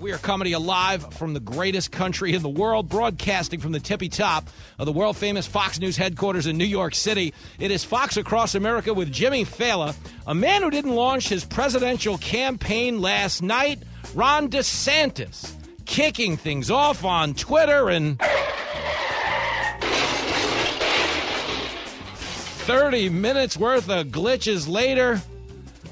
We are coming to you live from the greatest country in the world, broadcasting from the tippy top of the world famous Fox News headquarters in New York City. It is Fox Across America with Jimmy Failla, a man who didn't launch his presidential campaign last night, Ron DeSantis, kicking things off on Twitter and. 30 minutes worth of glitches later,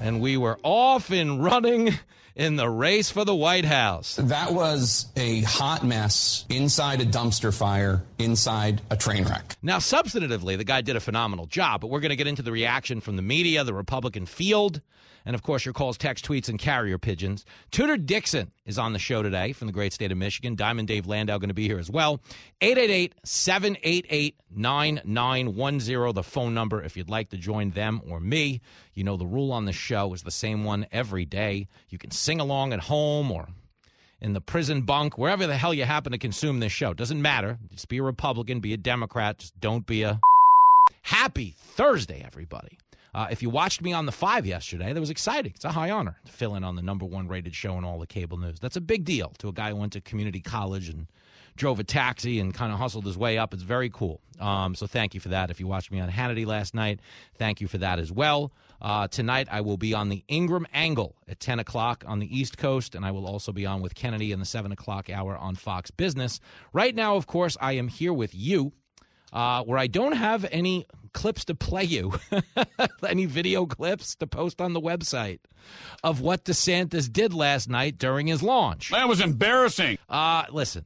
and we were off and running in the race for the White House. That was a hot mess inside a dumpster fire, inside a train wreck. Now, substantively, the guy did a phenomenal job, but we're going to get into the reaction from the media, the Republican field, and of course, your calls, text, tweets, and carrier pigeons. Tudor Dixon is on the show today from the great state of Michigan. Diamond Dave Landau going to be here as well. 888 788 9910, the phone number if you'd like to join them or me. You know, the rule on the show is the same one every day. You can sing along at home or in the prison bunk, wherever the hell you happen to consume this show. Doesn't matter. Just be a Republican, be a Democrat, just don't be a. Happy Thursday, everybody. Uh, if you watched me on the five yesterday, that was exciting. It's a high honor to fill in on the number one rated show in all the cable news. That's a big deal to a guy who went to community college and drove a taxi and kind of hustled his way up. It's very cool. Um, so thank you for that. If you watched me on Hannity last night, thank you for that as well. Uh, tonight I will be on the Ingraham Angle at 10 o'clock on the East Coast, and I will also be on with Kennedy in the 7 o'clock hour on Fox Business. Right now, of course, I am here with you. Uh, where I don't have any clips to play you, any video clips to post on the website of what DeSantis did last night during his launch. That was embarrassing. Uh, listen,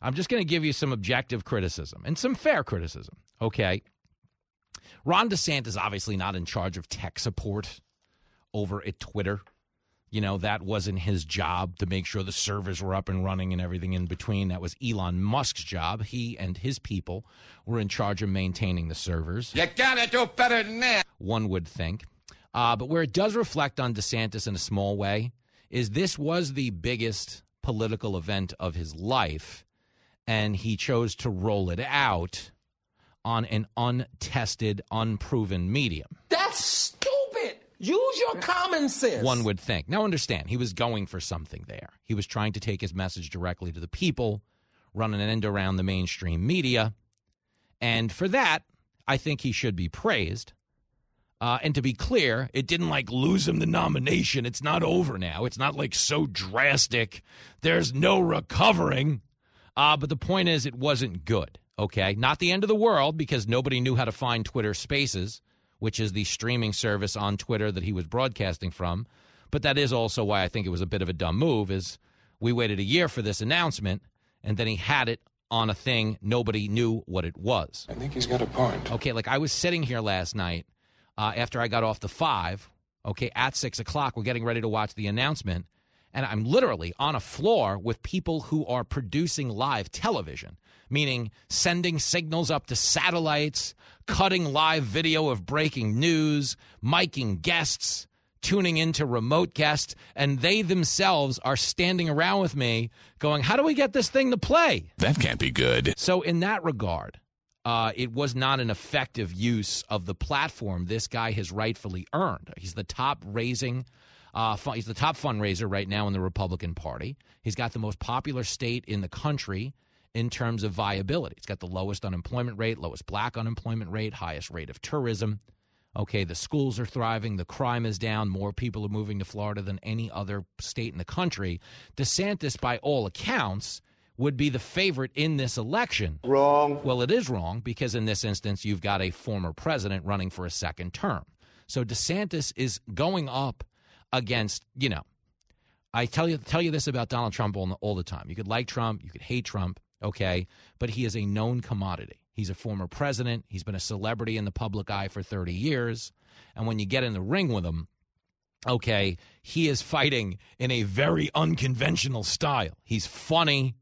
I'm just going to give you some objective criticism and some fair criticism, okay? Ron DeSantis is obviously not in charge of tech support over at Twitter. You know, that wasn't his job to make sure the servers were up and running and everything in between. That was Elon Musk's job. He and his people were in charge of maintaining the servers. You gotta do better than that. One would think. Uh, but where it does reflect on DeSantis in a small way is this was the biggest political event of his life, and he chose to roll it out on an untested, unproven medium. That's. Use your common sense. One would think. Now, understand, he was going for something there. He was trying to take his message directly to the people, running an end around the mainstream media. And for that, I think he should be praised. Uh, and to be clear, it didn't like lose him the nomination. It's not over now. It's not like so drastic. There's no recovering. Uh, but the point is, it wasn't good. Okay. Not the end of the world because nobody knew how to find Twitter Spaces which is the streaming service on Twitter that he was broadcasting from. But that is also why I think it was a bit of a dumb move is we waited a year for this announcement and then he had it on a thing nobody knew what it was. I think he's got a point. Okay, like I was sitting here last night uh, after I got off the five, okay, at six o'clock, we're getting ready to watch the announcement. And I'm literally on a floor with people who are producing live television, meaning sending signals up to satellites, cutting live video of breaking news, miking guests, tuning into remote guests, and they themselves are standing around with me going, How do we get this thing to play? That can't be good. So, in that regard, uh, it was not an effective use of the platform this guy has rightfully earned. He's the top raising. Uh, he's the top fundraiser right now in the Republican Party. He's got the most popular state in the country in terms of viability. It's got the lowest unemployment rate, lowest black unemployment rate, highest rate of tourism. Okay, the schools are thriving, the crime is down, more people are moving to Florida than any other state in the country. DeSantis, by all accounts, would be the favorite in this election. Wrong. Well, it is wrong because in this instance, you've got a former president running for a second term. So DeSantis is going up against, you know, I tell you tell you this about Donald Trump all, all the time. You could like Trump, you could hate Trump, okay, but he is a known commodity. He's a former president. He's been a celebrity in the public eye for 30 years. And when you get in the ring with him, okay, he is fighting in a very unconventional style. He's funny.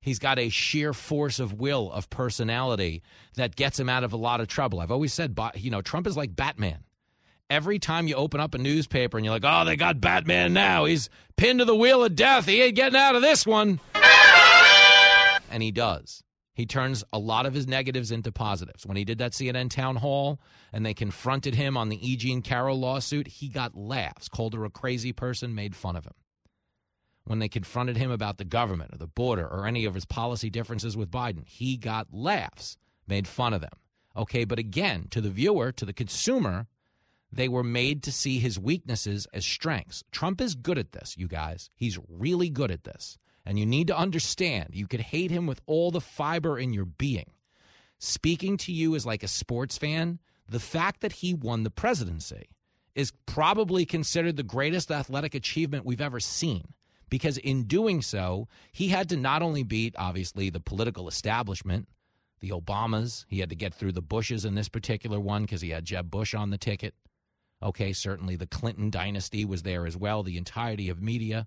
He's got a sheer force of will, of personality that gets him out of a lot of trouble. I've always said, you know, Trump is like Batman. Every time you open up a newspaper and you're like, oh, they got Batman now. He's pinned to the wheel of death. He ain't getting out of this one. And he does. He turns a lot of his negatives into positives. When he did that CNN town hall and they confronted him on the E. Jean Carroll lawsuit, he got laughs, called her a crazy person, made fun of him when they confronted him about the government or the border or any of his policy differences with Biden. He got laughs, made fun of them. Okay, but again, to the viewer, to the consumer, they were made to see his weaknesses as strengths. Trump is good at this, you guys. He's really good at this. And you need to understand, you could hate him with all the fiber in your being. Speaking to you as like a sports fan, the fact that he won the presidency is probably considered the greatest athletic achievement we've ever seen because in doing so, he had to not only beat, obviously, the political establishment, the Obamas, he had to get through the Bushes in this particular one because he had Jeb Bush on the ticket. Okay, certainly the Clinton dynasty was there as well, the entirety of media,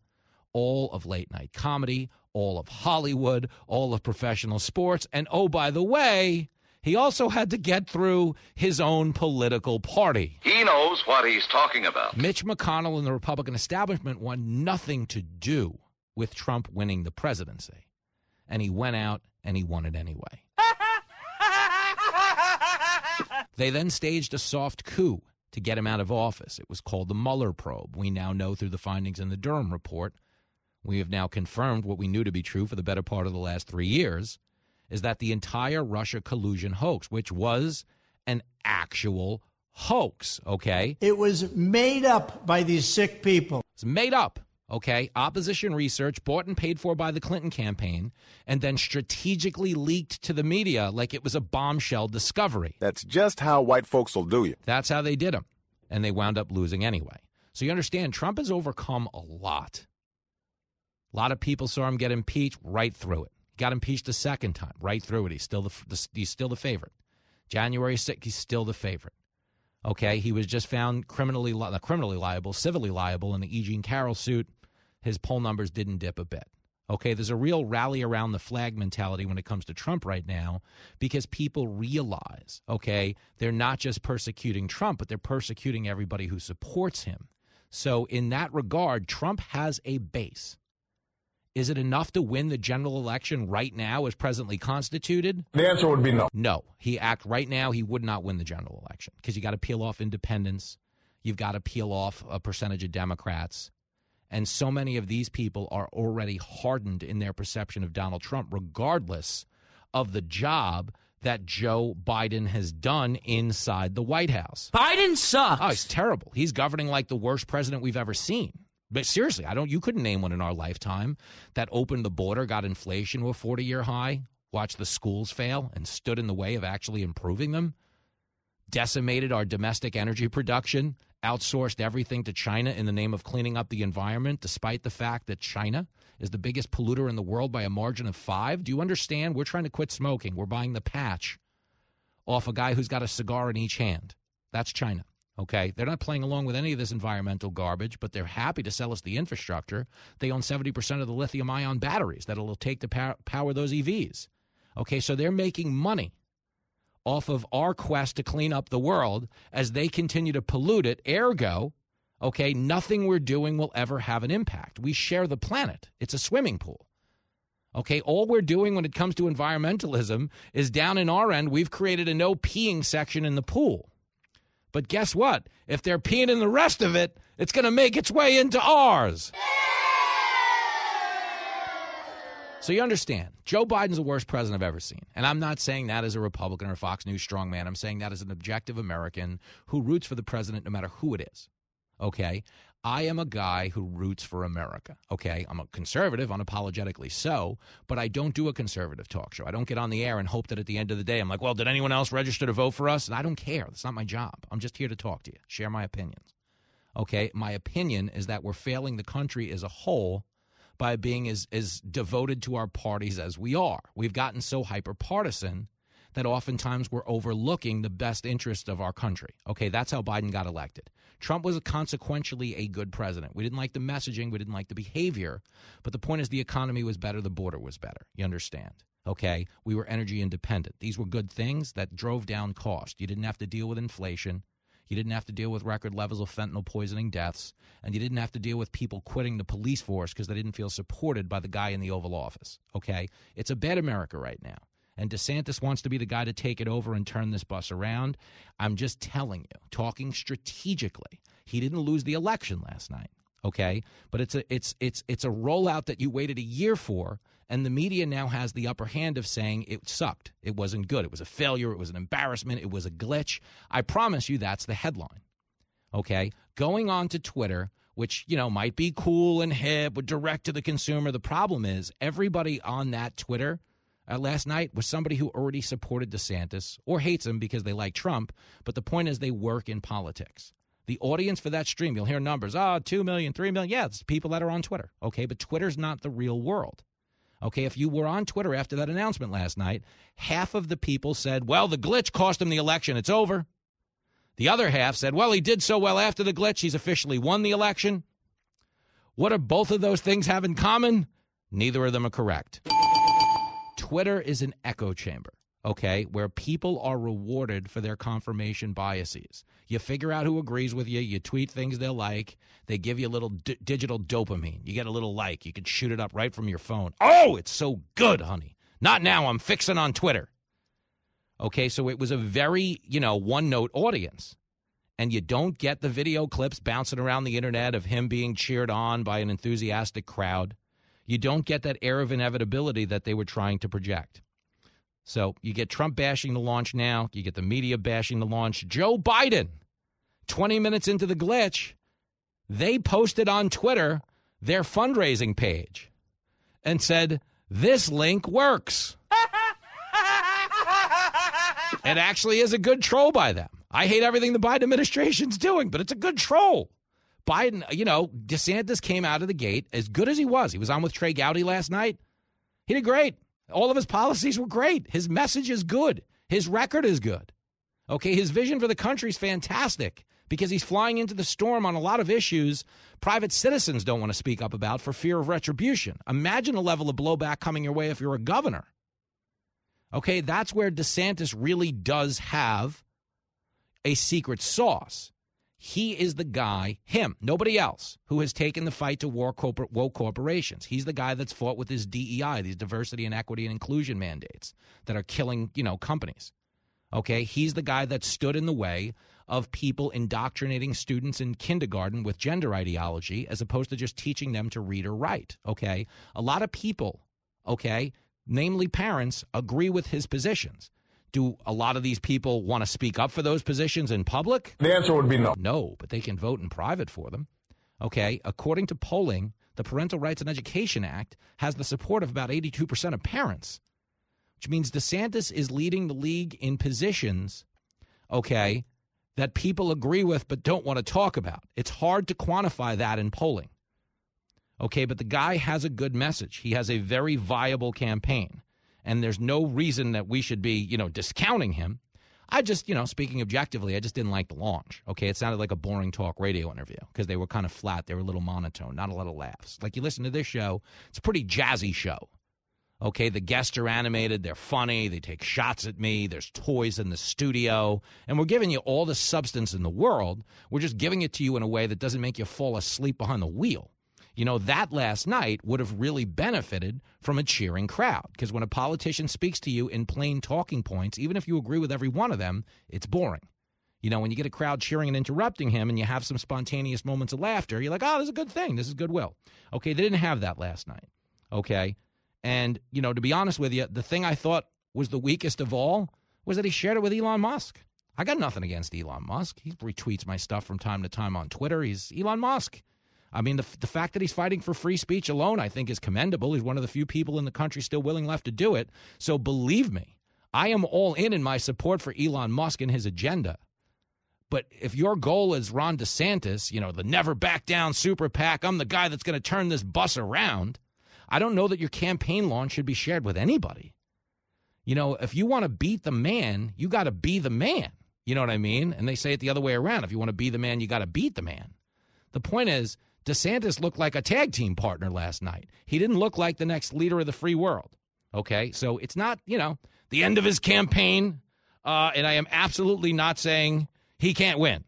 all of late night comedy, all of Hollywood, all of professional sports. And oh, by the way, he also had to get through his own political party. He knows what he's talking about. Mitch McConnell and the Republican establishment want nothing to do with Trump winning the presidency. And he went out and he won it anyway. they then staged a soft coup to get him out of office. It was called the Mueller probe. We now know through the findings in the Durham report. We have now confirmed what we knew to be true for the better part of the last three years is that the entire Russia collusion hoax, which was an actual hoax, okay? It was made up by these sick people. It's made up, okay? Opposition research bought and paid for by the Clinton campaign and then strategically leaked to the media like it was a bombshell discovery. That's just how white folks will do you. That's how they did them. And they wound up losing anyway. So you understand, Trump has overcome a lot. A lot of people saw him get impeached right through it. Got impeached a second time, right through it. He's still the, the he's still the favorite. January 6th, he's still the favorite. Okay, he was just found criminally li- criminally liable, civilly liable in the E. Jean Carroll suit. His poll numbers didn't dip a bit. Okay, there's a real rally around the flag mentality when it comes to Trump right now because people realize, okay, they're not just persecuting Trump, but they're persecuting everybody who supports him. So, in that regard, Trump has a base. Is it enough to win the general election right now as presently constituted? The answer would be no. No. He act right now he would not win the general election because you got to peel off independents. You've got to peel off a percentage of Democrats. And so many of these people are already hardened in their perception of Donald Trump, regardless of the job that Joe Biden has done inside the White House. Biden sucks. Oh, he's terrible. He's governing like the worst president we've ever seen. But seriously, I don't. You couldn't name one in our lifetime that opened the border, got inflation to a forty-year high, watched the schools fail, and stood in the way of actually improving them. Decimated our domestic energy production, outsourced everything to China in the name of cleaning up the environment, despite the fact that China is the biggest polluter in the world by a margin of five. Do you understand? We're trying to quit smoking. We're buying the patch off a guy who's got a cigar in each hand. That's China. Okay, they're not playing along with any of this environmental garbage, but they're happy to sell us the infrastructure. They own 70% of the lithium ion batteries that it'll take to power, power those EVs. Okay, so they're making money off of our quest to clean up the world as they continue to pollute it. Ergo, okay, nothing we're doing will ever have an impact. We share the planet, it's a swimming pool. Okay, all we're doing when it comes to environmentalism is down in our end, we've created a no peeing section in the pool. But guess what? If they're peeing in the rest of it, it's going to make its way into ours. So you understand, Joe Biden's the worst president I've ever seen. And I'm not saying that as a Republican or a Fox News strongman. I'm saying that as an objective American who roots for the president no matter who it is. Okay? I am a guy who roots for America. Okay, I'm a conservative, unapologetically so, but I don't do a conservative talk show. I don't get on the air and hope that at the end of the day I'm like, well, did anyone else register to vote for us? And I don't care. That's not my job. I'm just here to talk to you, share my opinions. Okay, my opinion is that we're failing the country as a whole by being as, as devoted to our parties as we are. We've gotten so hyper partisan that oftentimes we're overlooking the best interest of our country. Okay, that's how Biden got elected. Trump was consequentially a good president. We didn't like the messaging, we didn't like the behavior, but the point is the economy was better, the border was better. You understand? Okay, we were energy independent. These were good things that drove down cost. You didn't have to deal with inflation. You didn't have to deal with record levels of fentanyl poisoning deaths, and you didn't have to deal with people quitting the police force because they didn't feel supported by the guy in the Oval Office. Okay? It's a bad America right now. And DeSantis wants to be the guy to take it over and turn this bus around. I'm just telling you, talking strategically. He didn't lose the election last night okay but it's a it's it's it's a rollout that you waited a year for and the media now has the upper hand of saying it sucked. It wasn't good. It was a failure. It was an embarrassment. It was a glitch. I promise you that's the headline. Okay? Going on to twitter which you know might be cool and hip but direct to the consumer. The problem is everybody on that twitter uh, last night was somebody who already supported DeSantis or hates him because they like Trump, but the point is they work in politics. The audience for that stream, you'll hear numbers, oh, 2 million, 3 million. Yeah, it's people that are on Twitter. Okay, but Twitter's not the real world. Okay, if you were on Twitter after that announcement last night, half of the people said, well, the glitch cost him the election. It's over. The other half said, well, he did so well after the glitch. He's officially won the election. What do both of those things have in common? Neither of them are correct. Twitter is an echo chamber okay, where people are rewarded for their confirmation biases. You figure out who agrees with you, you tweet things they'll like, they give you a little d- digital dopamine. You get a little like, you can shoot it up right from your phone. Oh, it's so good, honey. Not now, I'm fixing on Twitter. Okay, so it was a very, you know, one note audience. And you don't get the video clips bouncing around the internet of him being cheered on by an enthusiastic crowd. You don't get that air of inevitability that they were trying to project. So you get Trump bashing the launch now, you get the media bashing the launch. Joe Biden, 20 minutes into the glitch, they posted on Twitter their fundraising page and said, This link works. it actually is a good troll by them. I hate everything the Biden administration's doing, but it's a good troll. Biden, you know, DeSantis came out of the gate as good as he was. He was on with Trey Gowdy last night. He did great. All of his policies were great. His message is good. His record is good. Okay, his vision for the country is fantastic because he's flying into the storm on a lot of issues private citizens don't want to speak up about for fear of retribution. Imagine the level of blowback coming your way if you're a governor. Okay, that's where DeSantis really does have a secret sauce. He is the guy, him, nobody else, who has taken the fight to war corporate woke corporations. He's the guy that's fought with his DEI, these diversity and equity and inclusion mandates that are killing, you know, companies. Okay, he's the guy that stood in the way of people indoctrinating students in kindergarten with gender ideology as opposed to just teaching them to read or write. Okay, a lot of people, okay, namely parents, agree with his positions. Do a lot of these people want to speak up for those positions in public? The answer would be no. No, but they can vote in private for them. Okay, according to polling, the Parental Rights and Education Act has the support of about 82% of parents, which means DeSantis is leading the league in positions, okay, that people agree with but don't want to talk about. It's hard to quantify that in polling. Okay, but the guy has a good message. He has a very viable campaign and there's no reason that we should be, you know, discounting him. I just, you know, speaking objectively, I just didn't like the launch. Okay, it sounded like a boring talk radio interview because they were kind of flat. They were a little monotone, not a lot of laughs. Like you listen to this show, it's a pretty jazzy show. Okay, the guests are animated, they're funny, they take shots at me, there's toys in the studio, and we're giving you all the substance in the world. We're just giving it to you in a way that doesn't make you fall asleep behind the wheel. You know, that last night would have really benefited from a cheering crowd because when a politician speaks to you in plain talking points, even if you agree with every one of them, it's boring. You know, when you get a crowd cheering and interrupting him and you have some spontaneous moments of laughter, you're like, oh, this is a good thing. This is goodwill. Okay, they didn't have that last night. Okay. And, you know, to be honest with you, the thing I thought was the weakest of all was that he shared it with Elon Musk. I got nothing against Elon Musk. He retweets my stuff from time to time on Twitter. He's Elon Musk. I mean, the, the fact that he's fighting for free speech alone, I think, is commendable. He's one of the few people in the country still willing left to do it. So believe me, I am all in in my support for Elon Musk and his agenda. But if your goal is Ron DeSantis, you know, the never back down super PAC, I'm the guy that's going to turn this bus around, I don't know that your campaign launch should be shared with anybody. You know, if you want to beat the man, you got to be the man. You know what I mean? And they say it the other way around. If you want to be the man, you got to beat the man. The point is, DeSantis looked like a tag team partner last night. He didn't look like the next leader of the free world. Okay, so it's not, you know, the end of his campaign. Uh, and I am absolutely not saying he can't win.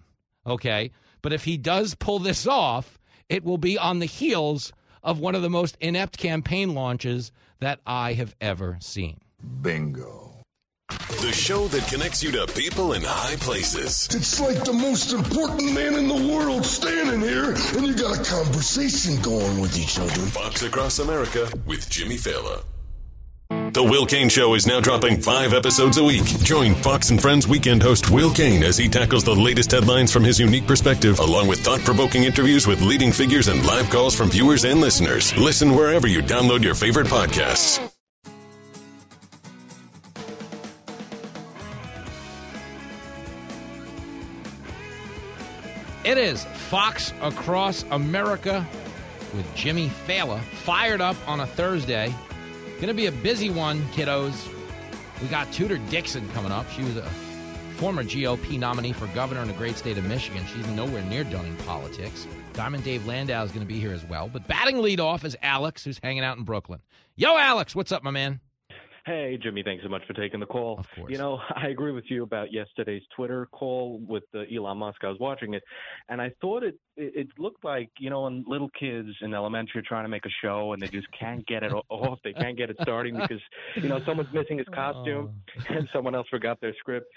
Okay, but if he does pull this off, it will be on the heels of one of the most inept campaign launches that I have ever seen. Bingo. The show that connects you to people in high places. It's like the most important man in the world standing here, and you got a conversation going with each other. Fox Across America with Jimmy Failla. The Will Cain Show is now dropping five episodes a week. Join Fox and Friends weekend host Will Cain as he tackles the latest headlines from his unique perspective, along with thought provoking interviews with leading figures and live calls from viewers and listeners. Listen wherever you download your favorite podcasts. It is Fox Across America with Jimmy Failla, fired up on a Thursday. To be a busy one, kiddos. We got Tudor Dixon coming up. She was a former GOP nominee for governor in the great state of Michigan. She's nowhere near done in politics. Diamond Dave Landau is going to be here as well. But batting lead off is Alex, who's hanging out in Brooklyn. Yo, Alex, what's up, my man? Hey, Jimmy, thanks so much for taking the call. Of course. You know, I agree with you about yesterday's Twitter call with uh, Elon Musk. I was watching it, and I thought it, it it looked like, you know, when little kids in elementary are trying to make a show and they just can't get it off. They can't get it starting because, you know, someone's missing his costume and someone else forgot their script.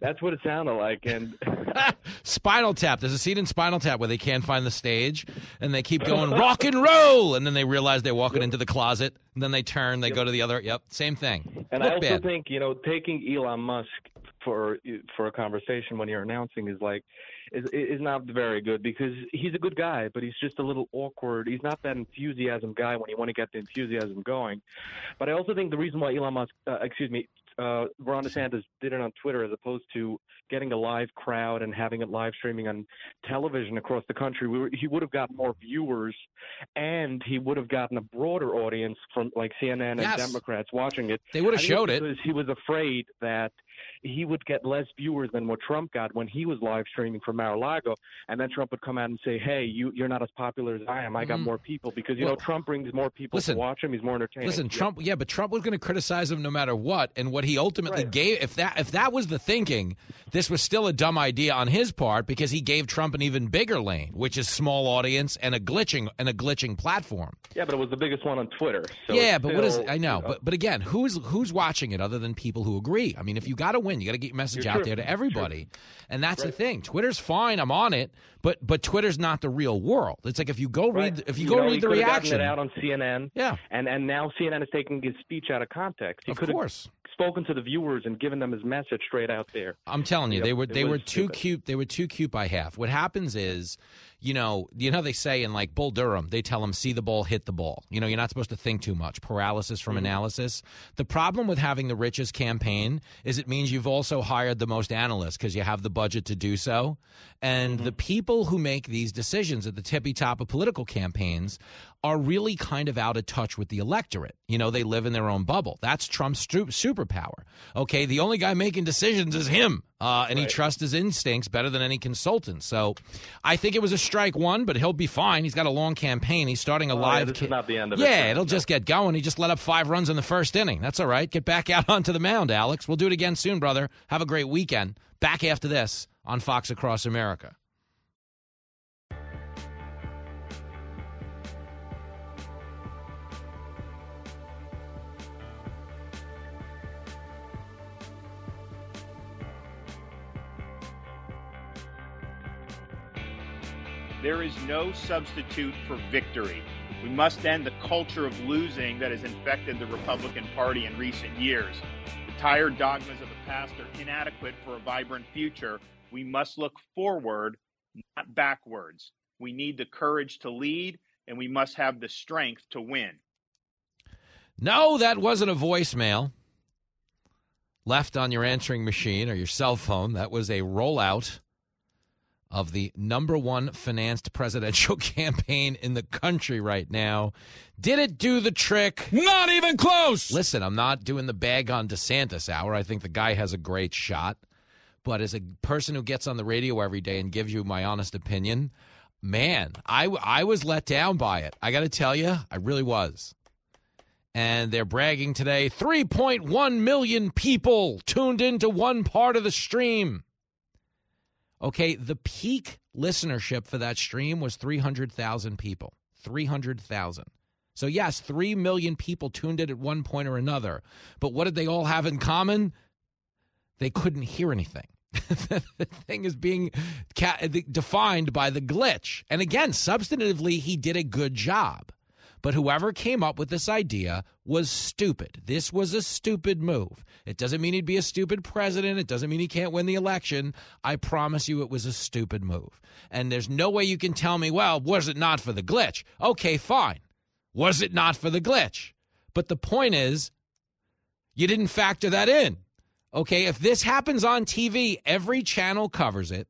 That's what it sounded like. And Spinal Tap. There's a scene in Spinal Tap where they can't find the stage and they keep going rock and roll, and then they realize they're walking into the closet, and then they turn, they go to the other. Yep, same thing. And Look I also bad. think you know taking Elon Musk for for a conversation when you're announcing is like is is not very good because he's a good guy, but he's just a little awkward. He's not that enthusiasm guy when you want to get the enthusiasm going. But I also think the reason why Elon Musk, uh, excuse me, uh, Ron DeSantis did it on Twitter as opposed to getting a live crowd and having it live streaming on television across the country, we were, he would have gotten more viewers, and he would have gotten a broader audience from like CNN and Yes. Democrats watching it. They would have I think it's showed it. because he was afraid that he would get less viewers than what Trump got when he was live streaming from Mar-a-Lago, and then Trump would come out and say, "Hey, you you're not as popular as I am. I got Mhm. more people because you Well, know Trump brings more people listen, to watch him. He's more entertaining." Listen, Yeah. Trump. Yeah, but Trump was going to criticize him no matter what, and what he ultimately gave. If that if that was the thinking, this was still a dumb idea on his part because he gave Trump an even bigger lane, which is small audience and a glitching and a glitching platform. Yeah, but it was the biggest one on Twitter. So yeah, but what is I know, you but but again, who's who's watching it other than people who agree? I mean, if you got to win, you got to get your message You're out true. there to everybody, and that's the thing. Twitter's fine, I'm on it, but but Twitter's not the real world. It's like if you go read if you, go know, read he the could have gotten reaction. it out on CNN. Yeah, and and now CNN is taking his speech out of context. He Of could have course. spoken to the viewers and given them his message straight out there. I'm telling you, Yep, they were they were too stupid. cute. They were too cute by half. What happens is, you know, you know they say in like Bull Durham, they tell him see the ball, hit the ball. You know, you're not supposed to think too much. Paralysis from Mm-hmm. analysis. The problem with having the richest campaign is it means you've also hired the most analysts because you have the budget to do so. And Mm-hmm. the people who make these decisions at the tippy top of political campaigns are really kind of out of touch with the electorate. You know, they live in their own bubble. That's Trump's superpower. Okay, the only guy making decisions is him, uh, and he trusts his instincts better than any consultant. So, I think it was a strike one, but he'll be fine. He's got a long campaign. He's starting a Oh, yeah, live. this is not the end of it. yeah, it'll no. just get going. He just let up five runs in the first inning. That's all right. Get back out onto the mound, Alex. We'll do it again soon, brother. Have a great weekend. Back after this on Fox Across America. There is no substitute for victory. We must end the culture of losing that has infected the Republican Party in recent years. The tired dogmas of the past are inadequate for a vibrant future. We must look forward, not backwards. We need the courage to lead, and we must have the strength to win. No, that wasn't a voicemail left on your answering machine or your cell phone. That was a rollout of the number one financed presidential campaign in the country right now. Did it do the trick? Not even close. Listen, I'm not doing the bag on DeSantis hour. I think the guy has a great shot. But as a person who gets on the radio every day and gives you my honest opinion, man, I, I was let down by it. I got to tell you, I really was. And they're bragging today 3.1 million people tuned into one part of the stream. Okay, the peak listenership for that stream was 300,000 people. 300,000. So, yes, 3 million people tuned in at one point or another. But what did they all have in common? They couldn't hear anything. the thing is being defined by the glitch. And again, substantively, he did a good job. But whoever came up with this idea was stupid. This was a stupid move. It doesn't mean he'd be a stupid president. It doesn't mean he can't win the election. I promise you it was a stupid move. And there's no way you can tell me, well, was it not for the glitch? Okay, fine. Was it not for the glitch? But the point is, you didn't factor that in. Okay, if this happens on TV, every channel covers it.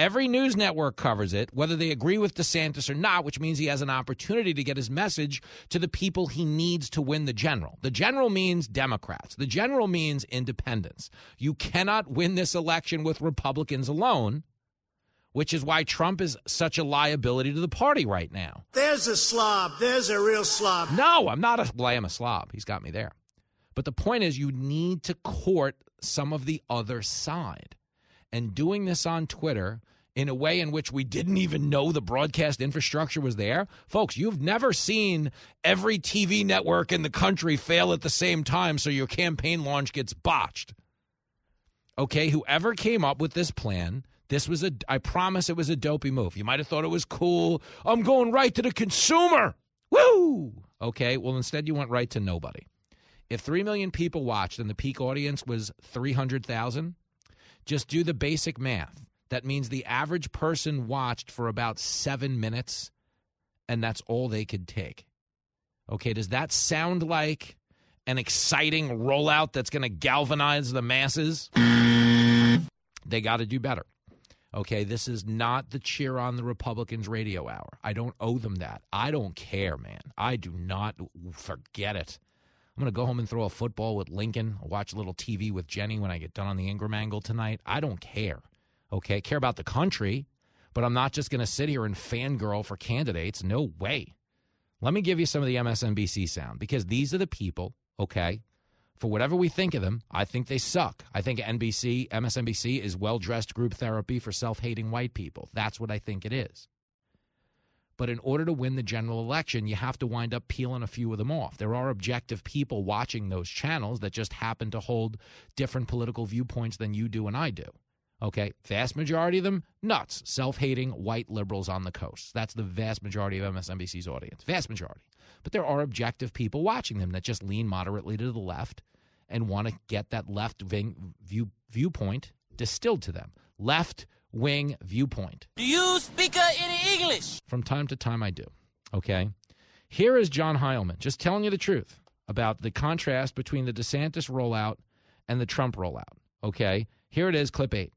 Every news network covers it, whether they agree with DeSantis or not, which means he has an opportunity to get his message to the people he needs to win the general. The general means Democrats, the general means independents. You cannot win this election with Republicans alone, which is why Trump is such a liability to the party right now. There's a slob. There's a real slob. No, I'm not a, well, I am a slob. He's got me there. But the point is, you need to court some of the other side. And doing this on Twitter in a way in which we didn't even know the broadcast infrastructure was there. Folks, you've never seen every TV network in the country fail at the same time so your campaign launch gets botched. Okay, whoever came up with this plan, this was a I promise it was a dopey move. You might have thought it was cool. I'm going right to the consumer. Woo! Okay, well instead you went right to nobody. If 3 million people watched and the peak audience was 300,000, just do the basic math. That means the average person watched for about seven minutes, and that's all they could take. Okay, does that sound like an exciting rollout that's going to galvanize the masses? They got to do better. Okay, this is not the cheer on the Republicans radio hour. I don't owe them that. I don't care, man. I do not forget it. I'm going to go home and throw a football with Lincoln, watch a little TV with Jenny when I get done on the Ingraham angle tonight. I don't care okay, care about the country, but I'm not just going to sit here and fangirl for candidates. No way. Let me give you some of the MSNBC sound because these are the people, okay? For whatever we think of them, I think they suck. I think NBC, MSNBC is well dressed group therapy for self hating white people. That's what I think it is. But in order to win the general election, you have to wind up peeling a few of them off. There are objective people watching those channels that just happen to hold different political viewpoints than you do and I do. Okay, vast majority of them nuts, self-hating white liberals on the coast. That's the vast majority of MSNBC's audience. Vast majority. But there are objective people watching them that just lean moderately to the left and want to get that left wing view, viewpoint distilled to them. Left wing viewpoint. Do you speak uh, any English? From time to time, I do. Okay. Here is John Heilemann just telling you the truth about the contrast between the DeSantis rollout and the Trump rollout. Okay. Here it is, clip eight.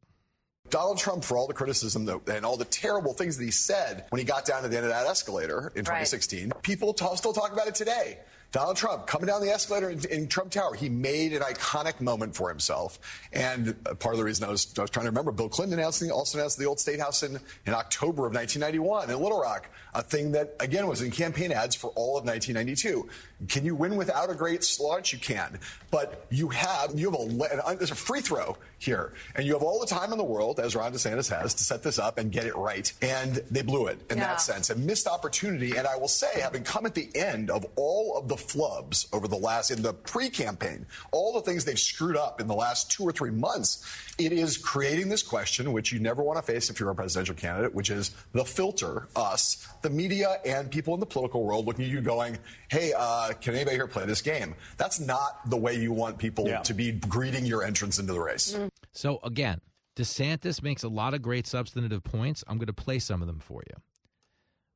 Donald Trump, for all the criticism that, and all the terrible things that he said when he got down to the end of that escalator in 2016, right. people t- still talk about it today. Donald Trump coming down the escalator in, in, Trump Tower, he made an iconic moment for himself. And uh, part of the reason I was, I was trying to remember, Bill Clinton announced also announced the old State House in, in October of 1991 in Little Rock, a thing that, again, was in campaign ads for all of 1992. Can you win without a great launch? You can. But you have, you have a, there's a free throw here. And you have all the time in the world, as Ron DeSantis has, to set this up and get it right. And they blew it in yeah. that sense. A missed opportunity. And I will say, having come at the end of all of the flubs over the last, in the pre campaign, all the things they've screwed up in the last two or three months, it is creating this question, which you never want to face if you're a presidential candidate, which is the filter, us, the media, and people in the political world looking at you going, hey, uh, can anybody here play this game? That's not the way you want people yeah. to be greeting your entrance into the race. Mm. So, again, DeSantis makes a lot of great substantive points. I'm going to play some of them for you.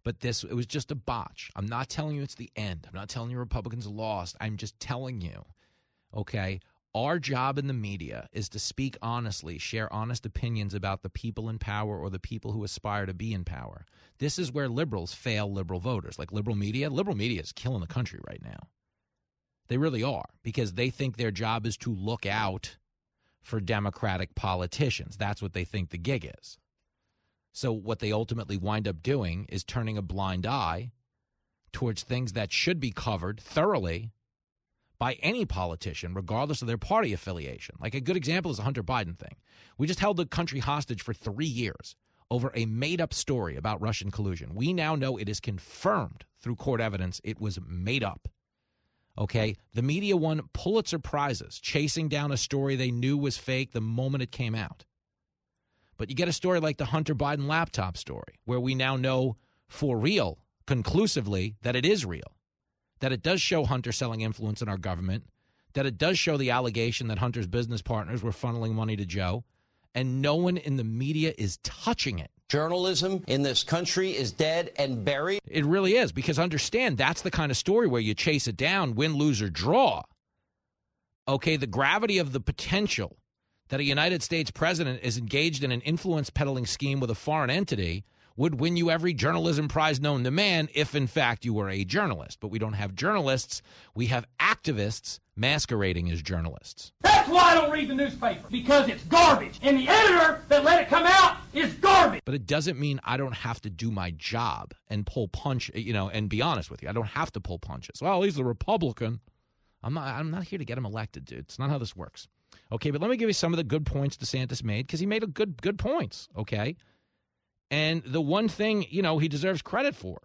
But this, it was just a botch. I'm not telling you it's the end. I'm not telling you Republicans lost. I'm just telling you, okay, our job in the media is to speak honestly, share honest opinions about the people in power or the people who aspire to be in power. This is where liberals fail liberal voters. Like liberal media, liberal media is killing the country right now. They really are because they think their job is to look out for Democratic politicians. That's what they think the gig is. So, what they ultimately wind up doing is turning a blind eye towards things that should be covered thoroughly by any politician, regardless of their party affiliation. Like a good example is the Hunter Biden thing. We just held the country hostage for three years over a made up story about Russian collusion. We now know it is confirmed through court evidence it was made up. Okay. The media won Pulitzer Prizes chasing down a story they knew was fake the moment it came out. But you get a story like the Hunter Biden laptop story, where we now know for real, conclusively, that it is real, that it does show Hunter selling influence in our government, that it does show the allegation that Hunter's business partners were funneling money to Joe, and no one in the media is touching it. Journalism in this country is dead and buried. It really is, because understand that's the kind of story where you chase it down, win, lose, or draw. Okay, the gravity of the potential that a United States president is engaged in an influence peddling scheme with a foreign entity would win you every journalism prize known to man if, in fact, you were a journalist. But we don't have journalists, we have activists masquerading as journalists. That's why I don't read the newspaper, because it's garbage. And the editor that let it come out is garbage. But it doesn't mean I don't have to do my job and pull punch, you know, and be honest with you. I don't have to pull punches. Well, he's a Republican. I'm not I'm not here to get him elected, dude. It's not how this works. Okay, but let me give you some of the good points DeSantis made because he made a good good points. Okay, and the one thing you know he deserves credit for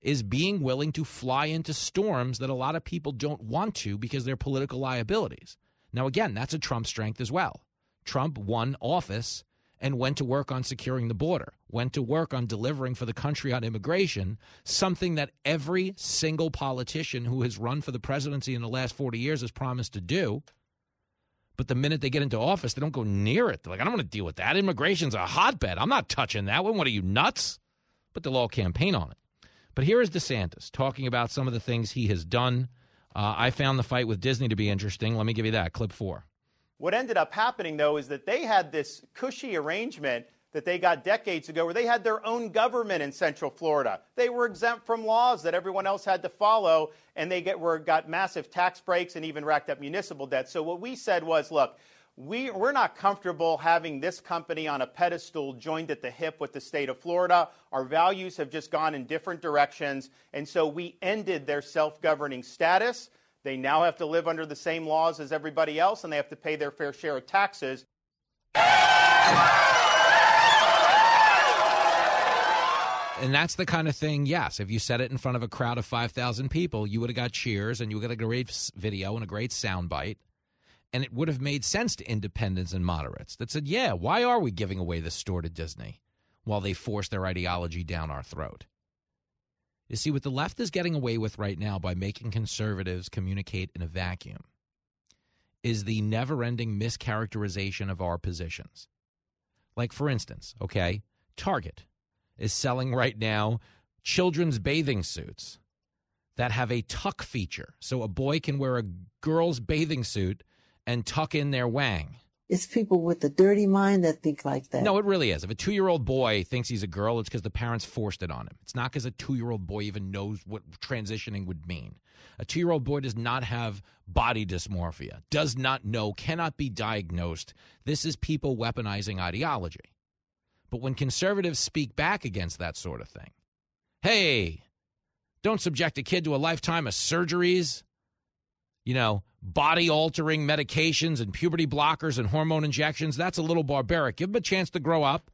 is being willing to fly into storms that a lot of people don't want to because they're political liabilities. Now, again, that's a Trump strength as well. Trump won office and went to work on securing the border, went to work on delivering for the country on immigration, something that every single politician who has run for the presidency in the last 40 years has promised to do. But the minute they get into office, they don't go near it. They're like, I don't want to deal with that. Immigration's a hotbed. I'm not touching that one. What are you, nuts? But they'll all campaign on it. But here is DeSantis talking about some of the things he has done. Uh, I found the fight with Disney to be interesting. Let me give you that. Clip four. What ended up happening, though, is that they had this cushy arrangement that they got decades ago where they had their own government in Central Florida. They were exempt from laws that everyone else had to follow, and they get, were, got massive tax breaks and even racked up municipal debt. So what we said was, look, we, we're not comfortable having this company on a pedestal joined at the hip with the state of Florida. Our values have just gone in different directions. And so we ended their self governing status. They now have to live under the same laws as everybody else, and they have to pay their fair share of taxes. And that's the kind of thing, yes, if you said it in front of a crowd of 5,000 people, you would have got cheers and you would have got a great video and a great soundbite and it would have made sense to independents and moderates that said, yeah, why are we giving away the store to Disney while they force their ideology down our throat? You see, what the left is getting away with right now by making conservatives communicate in a vacuum is the never ending mischaracterization of our positions. Like, for instance, okay, Target is selling right now children's bathing suits that have a tuck feature. So a boy can wear a girl's bathing suit and tuck in their wang. It's people with a dirty mind that think like that. No, it really is. If a two year old boy thinks he's a girl, it's because the parents forced it on him. It's not because a two year old boy even knows what transitioning would mean. A two year old boy does not have body dysmorphia, does not know, cannot be diagnosed. This is people weaponizing ideology. But when conservatives speak back against that sort of thing, hey, don't subject a kid to a lifetime of surgeries, you know, body altering medications and puberty blockers and hormone injections, that's a little barbaric. Give them a chance to grow up.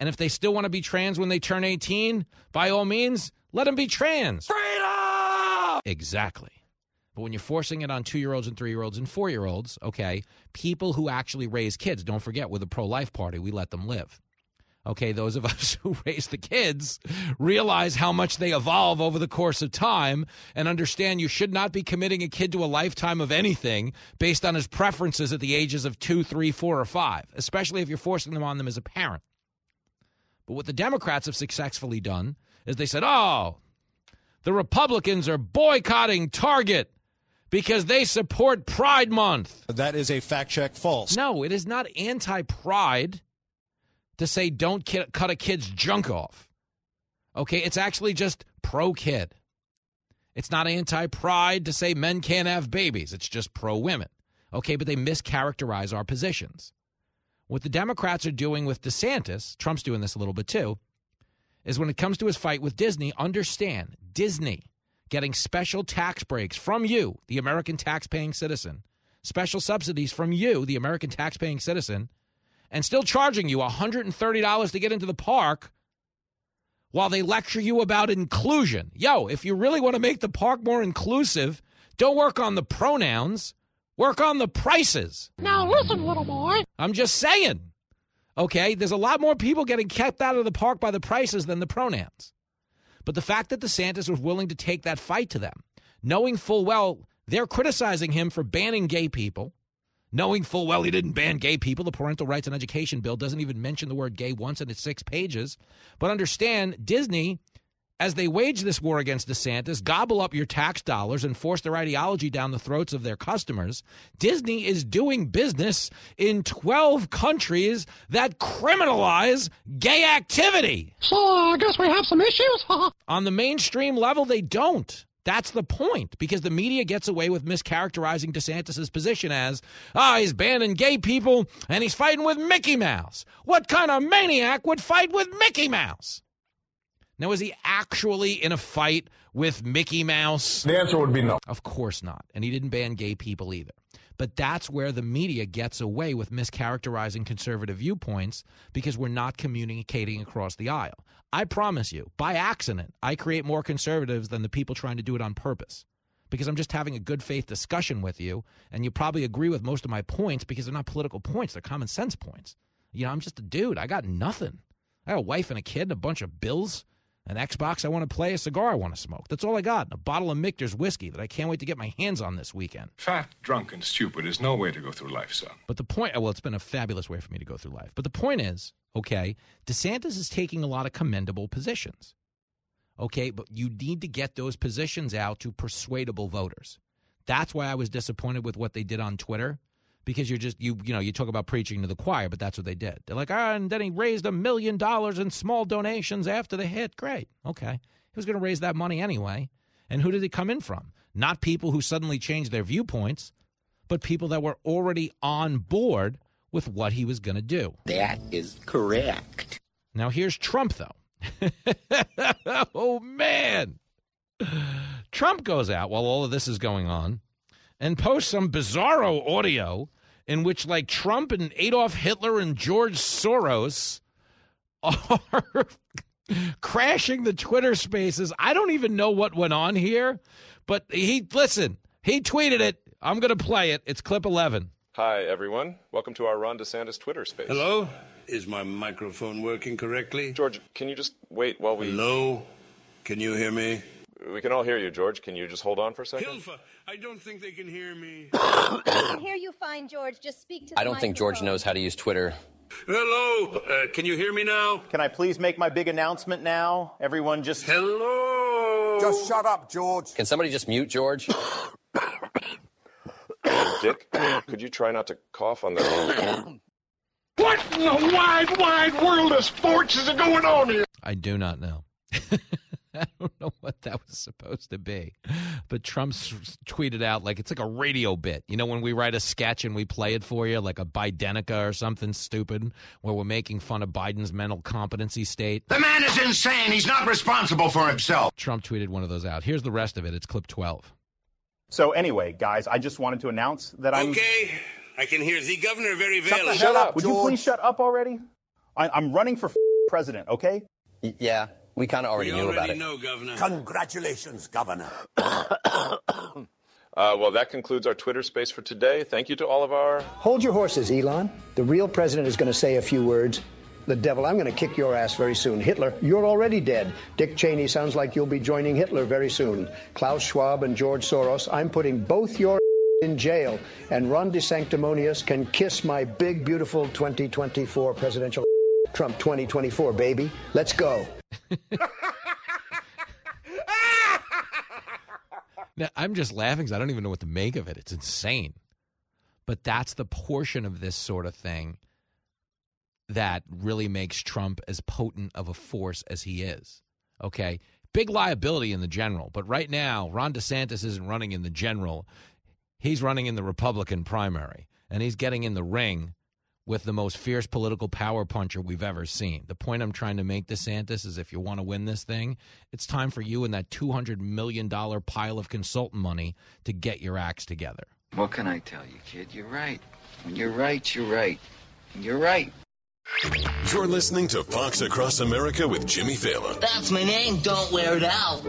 And if they still want to be trans when they turn 18, by all means, let them be trans. Freedom! Exactly. But when you're forcing it on two year olds and three year olds and four year olds, okay, people who actually raise kids, don't forget, with a pro life party, we let them live okay, those of us who raise the kids realize how much they evolve over the course of time and understand you should not be committing a kid to a lifetime of anything based on his preferences at the ages of two, three, four, or five, especially if you're forcing them on them as a parent. But what the Democrats have successfully done is they said, oh, the Republicans are boycotting Target because they support Pride Month. That is a fact check false. No, it is not anti pride to say don't cut a kid's junk off. Okay, it's actually just pro kid. It's not anti pride to say men can't have babies, it's just pro women. Okay, but they mischaracterize our positions. What the Democrats are doing with DeSantis, Trump's doing this a little bit too, is when it comes to his fight with Disney, understand Disney getting special tax breaks from you, the American tax-paying citizen, special subsidies from you, the American tax-paying citizen, and still charging you $130 to get into the park while they lecture you about inclusion. Yo, if you really want to make the park more inclusive, don't work on the pronouns, work on the prices. Now listen, little boy. I'm just saying. Okay, there's a lot more people getting kept out of the park by the prices than the pronouns. But the fact that DeSantis was willing to take that fight to them, knowing full well they're criticizing him for banning gay people, knowing full well he didn't ban gay people. The Parental Rights and Education Bill doesn't even mention the word gay once in its six pages. But understand, Disney, as they wage this war against DeSantis, gobble up your tax dollars and force their ideology down the throats of their customers, Disney is doing business in 12 countries that criminalize gay activity. So I guess we have some issues. On the mainstream level, they don't. That's the point because the media gets away with mischaracterizing DeSantis' position as, ah, oh, he's banning gay people and he's fighting with Mickey Mouse. What kind of maniac would fight with Mickey Mouse? Now, is he actually in a fight with Mickey Mouse? The answer would be no. Of course not. And he didn't ban gay people either. But that's where the media gets away with mischaracterizing conservative viewpoints because we're not communicating across the aisle. I promise you, by accident, I create more conservatives than the people trying to do it on purpose. Because I'm just having a good faith discussion with you, and you probably agree with most of my points because they're not political points, they're common sense points. You know, I'm just a dude. I got nothing. I got a wife and a kid and a bunch of bills, an Xbox I want to play, a cigar I want to smoke. That's all I got. A bottle of Michter's whiskey that I can't wait to get my hands on this weekend. Fat, drunk, and stupid is no way to go through life, son. But the point, well, it's been a fabulous way for me to go through life. But the point is, okay, DeSantis is taking a lot of commendable positions. Okay, but you need to get those positions out to persuadable voters. That's why I was disappointed with what they did on Twitter because you're just you you know you talk about preaching to the choir, but that's what they did. They're like, ah, and then he raised a million dollars in small donations after the hit. Great, okay, he was going to raise that money anyway. And who did it come in from? Not people who suddenly changed their viewpoints, but people that were already on board with what he was going to do. That is correct. Now here's Trump, though. oh man, Trump goes out while all of this is going on and posts some bizarro audio in which like Trump and Adolf Hitler and George Soros are crashing the Twitter spaces. I don't even know what went on here, but he listen, he tweeted it. I'm going to play it. It's clip 11. Hi everyone. Welcome to our Ron DeSantis Twitter space. Hello? Is my microphone working correctly? George, can you just wait while we Hello? Can you hear me? We can all hear you, George. Can you just hold on for a second? Hilfa, I don't think they can hear me. I can hear you fine, George. Just speak to the I don't think George knows how to use Twitter. Hello, uh, can you hear me now? Can I please make my big announcement now? Everyone just. Hello! Just shut up, George. Can somebody just mute George? Dick, could you try not to cough on the. what in the wide, wide world of sports is going on here? I do not know. I don't know what that was supposed to be. But Trump's tweeted out like it's like a radio bit. You know, when we write a sketch and we play it for you, like a Bidenica or something stupid, where we're making fun of Biden's mental competency state. The man is insane. He's not responsible for himself. Trump tweeted one of those out. Here's the rest of it. It's clip 12. So, anyway, guys, I just wanted to announce that I'm. Okay. I can hear the governor very well. Shut, the shut up. Would George. you please shut up already? I, I'm running for president, okay? Yeah. We kind of already we knew already about it. Know, Governor. Congratulations, Governor. uh, well, that concludes our Twitter space for today. Thank you to all of our. Hold your horses, Elon. The real president is going to say a few words. The devil, I'm going to kick your ass very soon. Hitler, you're already dead. Dick Cheney sounds like you'll be joining Hitler very soon. Klaus Schwab and George Soros, I'm putting both your in jail. And Ron DeSanctimonious can kiss my big, beautiful 2024 presidential Trump 2024, baby. Let's go. Now, I'm just laughing because I don't even know what to make of it. It's insane. But that's the portion of this sort of thing that really makes Trump as potent of a force as he is. Okay. Big liability in the general. But right now, Ron DeSantis isn't running in the general. He's running in the Republican primary, and he's getting in the ring with the most fierce political power puncher we've ever seen. The point I'm trying to make, DeSantis, is if you want to win this thing, it's time for you and that $200 million pile of consultant money to get your acts together. What can I tell you, kid? You're right. When you're right, you're right. You're right. You're listening to Fox Across America with Jimmy Failla. That's my name. Don't wear it out.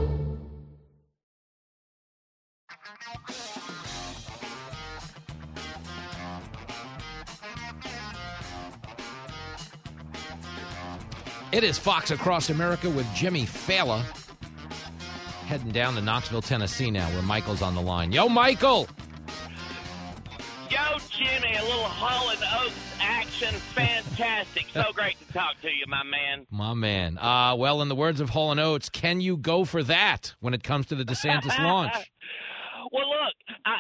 It is Fox Across America with Jimmy Failla. Heading down to Knoxville, Tennessee now, where Michael's on the line. Yo, Michael! Yo, Jimmy, a little Hall and Oates action, fantastic. so great to talk to you, my man. My man. Uh, well, in the words of Hall and Oates, can you go for that when it comes to the DeSantis launch? Well, look, I,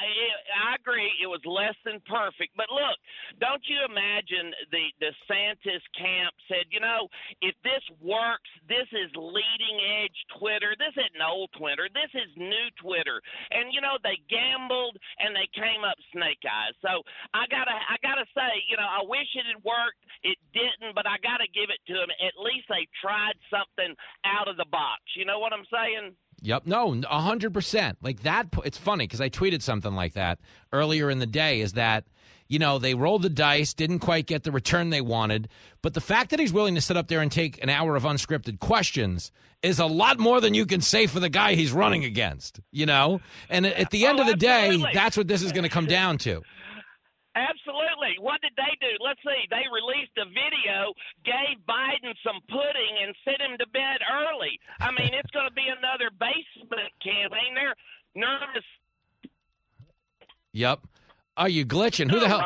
I agree it was less than perfect, but look, don't you imagine the DeSantis camp said, you know, if this works, this is leading edge Twitter. This isn't old Twitter. This is new Twitter. And you know, they gambled and they came up snake eyes. So I gotta, I gotta say, you know, I wish it had worked. It didn't, but I gotta give it to them. At least they tried something out of the box. You know what I'm saying? Yep. No, 100%. Like that, it's funny because I tweeted something like that earlier in the day is that, you know, they rolled the dice, didn't quite get the return they wanted. But the fact that he's willing to sit up there and take an hour of unscripted questions is a lot more than you can say for the guy he's running against, you know? And at the end oh, of the oh, day, that's what this is going to come down to. Absolutely. What did they do? Let's see. They released a video, gave Biden some pudding, and sent him to bed early. I mean, it's going to be another basement campaign. They're nervous. Yep. Are you glitching? Who the hell?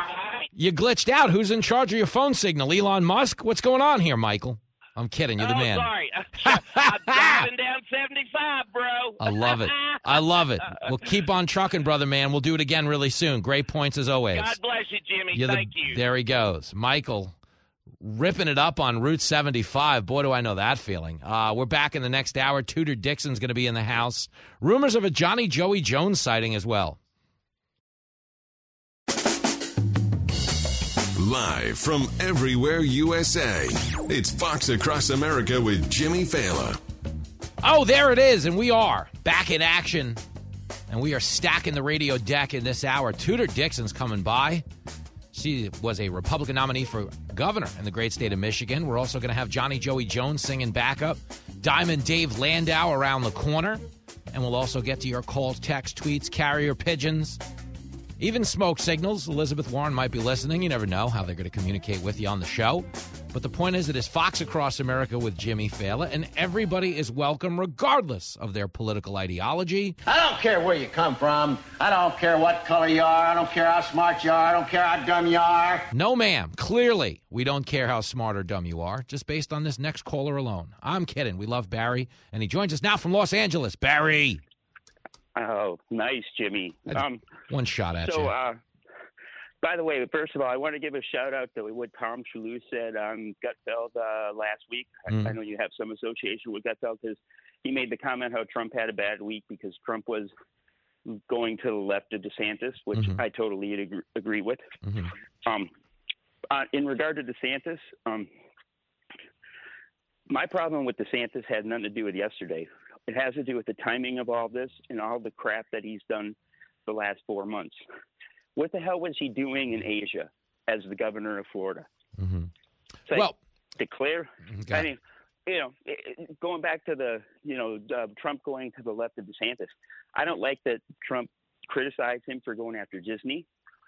You glitched out. Who's in charge of your phone signal? Elon Musk? What's going on here, Michael? I'm kidding. You're the oh, man. sorry. I'm driving down 75, bro. I love it. I love it. We'll keep on trucking, brother man. We'll do it again really soon. Great points as always. God bless you, Jimmy. You're the- Thank you. There he goes. Michael ripping it up on Route 75. Boy, do I know that feeling. Uh, we're back in the next hour. Tudor Dixon's going to be in the house. Rumors of a Johnny Joey Jones sighting as well. Live from everywhere USA, it's Fox Across America with Jimmy Failla. Oh, there it is. And we are back in action. And we are stacking the radio deck in this hour. Tudor Dixon's coming by. She was a Republican nominee for governor in the great state of Michigan. We're also going to have Johnny Joey Jones singing backup, Diamond Dave Landau around the corner. And we'll also get to your calls, text, tweets, carrier pigeons, even smoke signals. Elizabeth Warren might be listening. You never know how they're going to communicate with you on the show. But the point is, it is Fox Across America with Jimmy Failla, and everybody is welcome regardless of their political ideology. I don't care where you come from. I don't care what color you are. I don't care how smart you are. I don't care how dumb you are. No, ma'am. Clearly, we don't care how smart or dumb you are, just based on this next caller alone. I'm kidding. We love Barry, and he joins us now from Los Angeles. Barry. Oh, nice, Jimmy. Um, One shot at so, you. uh, by the way, first of all, I want to give a shout out to what Tom Shillue said on Gutfeld uh, last week. I- Mm. I, know you have some association with Gutfeld because he made the comment how Trump had a bad week because Trump was going to the left of DeSantis, which Mhm. I totally agree, agree with. Mhm. Um, uh, in regard to DeSantis, um, my problem with DeSantis had nothing to do with yesterday. It has to do with the timing of all this and all the crap that he's done the last four months. What the hell was he doing in Asia as the governor of Florida? Mhm. Like, Well- declare. Okay. I mean, you know, going back to the, you know, uh, Trump going to the left of DeSantis. I don't like that Trump criticized him for going after Disney.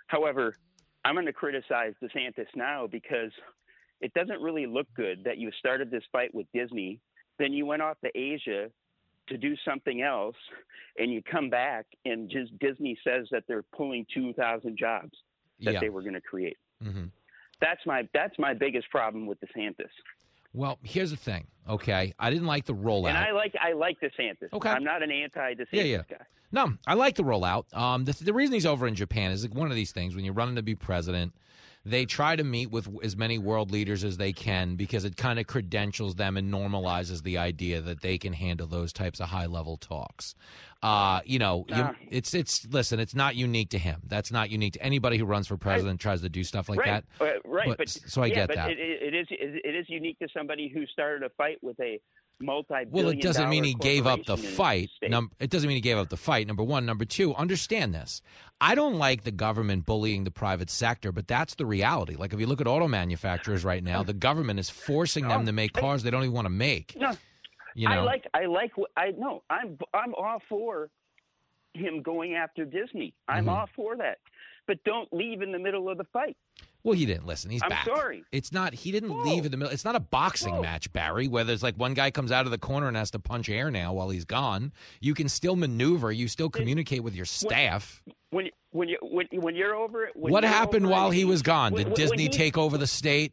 However, I'm going to criticize DeSantis now because it doesn't really look good that you started this fight with Disney, then you went off to Asia to do something else, and you come back and just Disney says that they're pulling 2,000 jobs that Yeah. they were going to create. hmm That's my that's my biggest problem with DeSantis. Well, here's the thing. Okay, I didn't like the rollout. And I like I like DeSantis. Okay. I'm not an anti-DeSantis yeah, yeah. guy. No, I like the rollout. Um, the, the reason he's over in Japan is like one of these things when you're running to be president, they try to meet with as many world leaders as they can because it kind of credentials them and normalizes the idea that they can handle those types of high level talks. Uh, you know, you, it's it's listen, it's not unique to him. That's not unique to anybody who runs for president tries to do stuff like right, that. uh, right. But- But, so I yeah, get but that. It, it is it is unique to somebody who started a fight with a multi. Well, it doesn't mean he gave up the fight. Num- it doesn't mean he gave up the fight. Number one. Number two, understand this. I don't like the government bullying the private sector, but that's the reality. Like if you look at auto manufacturers right now, the government is forcing them to make cars they don't even want to make. No, You know, I like I like I know. I'm I'm all for him going after Disney. I'm Mhm. all for that. But don't leave in the middle of the fight. Well, he didn't listen. He's I'm back. sorry. It's not. He didn't leave in the middle. It's not a boxing match, Barry. Where there's like one guy comes out of the corner and has to punch air now while he's gone. You can still maneuver. You still communicate with your staff. When when you when, when you're over it. when What happened over while he was gone? Did when- when Disney he- take over the state?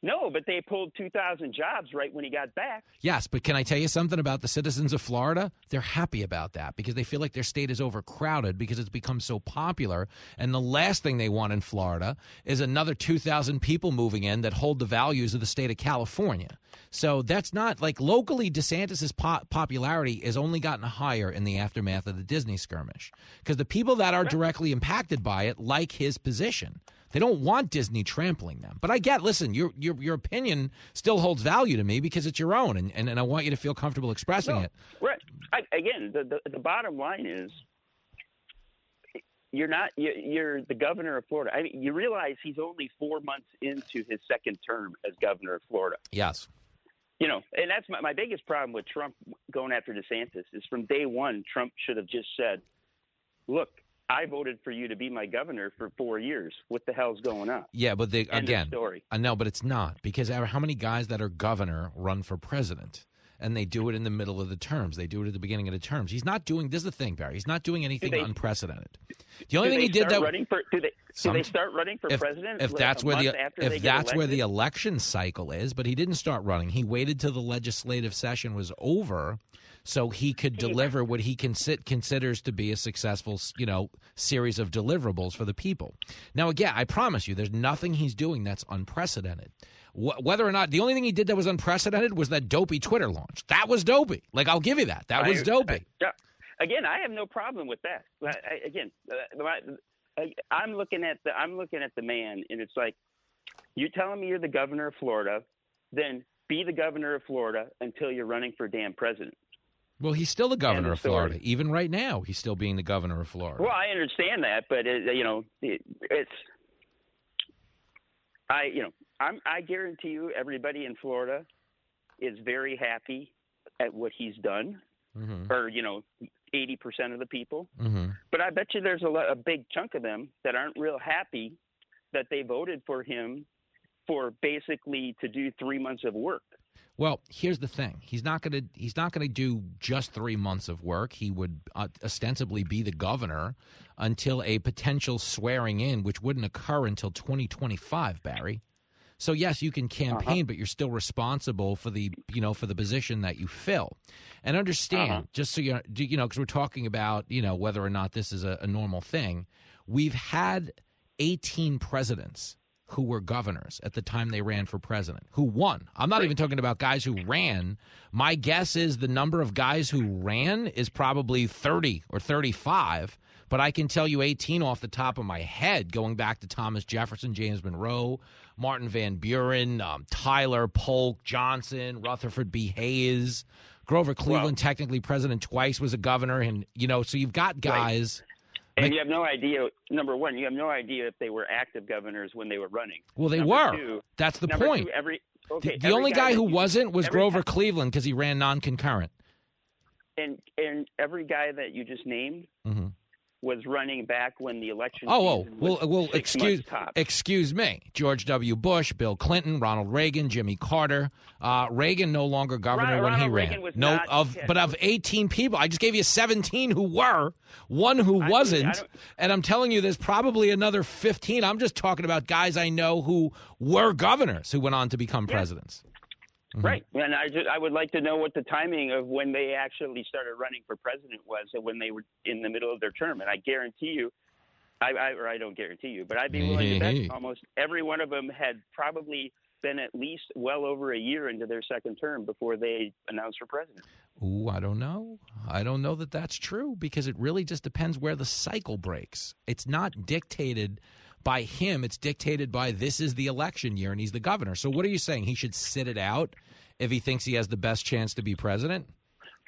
No, but they pulled 2,000 jobs right when he got back. Yes, but can I tell you something about the citizens of Florida? They're happy about that because they feel like their state is overcrowded because it's become so popular. And the last thing they want in Florida is another 2,000 people moving in that hold the values of the state of California. So that's not like locally, DeSantis's po- popularity has only gotten higher in the aftermath of the Disney skirmish because the people that are directly impacted by it like his position. They don't want Disney trampling them. But I get, listen, your your your opinion still holds value to me because it's your own, and, and, and I want you to feel comfortable expressing No, it. Right. I, again, the, the the bottom line is you're not you- you're the governor of Florida. I mean, you realize he's only four months into his second term as governor of Florida. Yes. You know, and that's my, my biggest problem with Trump going after DeSantis is from day one, Trump should have just said, "Look, I voted for you to be my governor for four years. What the hell's going on?" Yeah, but they, End again, story. I know, but it's not because how many guys that are governor run for president? And they do it in the middle of the terms. They do it at the beginning of the terms. He's not doing. This is the thing, Barry. He's not doing anything they- unprecedented. The only thing he did that running for do they do Some- they start running for if, president if that's where the month after they if that's where the election cycle is, but he didn't start running. He waited till the legislative session was over, so he could deliver what he consi- considers to be a successful, you know, series of deliverables for the people. Now, again, I promise you, there's nothing he's doing that's unprecedented. Wh- whether or not the only thing he did that was unprecedented was that dopey Twitter launch. That was dopey. Like I'll give you that. That was I- dopey. I- yeah. Again, I have no problem with that. I, again, uh, my, I, I'm looking at the I'm looking at the man, and it's like you're telling me you're the governor of Florida, then be the governor of Florida until you're running for damn president. Well, he's still the governor of of. Florida. Even right now, he's still being the governor of Florida. Well, I understand that, but it, you know, it, it's I you know I'm I guarantee you everybody in Florida is very happy at what he's done, Mhm. or you know, eighty percent of the people. Mm-hmm. But I bet you there's a, a big chunk of them that aren't real happy that they voted for him for basically to do three months of work. Well, here's the thing: he's not going to he's not going to do just three months of work. He would uh, ostensibly be the governor until a potential swearing in, which wouldn't occur until 2025. Barry. So yes, you can campaign, but you're still responsible for the you know for the position that you fill. And understand, Uh-huh. just so you do you know, because we're talking about you know whether or not this is a, a normal thing. We've had 18 presidents who were governors at the time they ran for president, who won. I'm not even talking about guys who ran. My guess is the number of guys who ran is probably 30 or 35, but I can tell you 18 off the top of my head, going back to Thomas Jefferson, James Monroe, Martin Van Buren, um, Tyler, Polk, Johnson, Rutherford B. Hayes. Grover Cleveland, technically president twice, was a governor, and you know, so you've got guys. And you have no idea. Number one, you have no idea if they were active governors when they were running. Well, they Number were. two- That's the point. two, every The- okay, the every only guy that who wasn't was Grover guy- Cleveland because he ran non-concurrent. and and every guy that you just named Mhm. Was running back when the election. Oh, oh, well, well, excuse, excuse me. George W. Bush, Bill Clinton, Ronald Reagan, Jimmy Carter. Uh, Reagan no longer governor when he ran. Reagan no, of yeah. but of 18 people, I just gave you 17 who were, one who I- wasn't, don't- and I'm telling you, there's probably another 15. I'm just talking about guys I know who were governors who went on to become presidents. Mm-hmm. Right, and I just I would like to know what the timing of when they actually started running for president was, and when they were in the middle of their term. And I guarantee you, I, I or I don't guarantee you, but I'd be willing to bet mm-hmm. almost every one of them had probably been at least well over a year into their second term before they announced for president. Ooh, I don't know. I don't know that that's true because it really just depends where the cycle breaks. It's not dictated by him, it's dictated by this is the election year and he's the governor. So what are you saying? He should sit it out if he thinks he has the best chance to be president?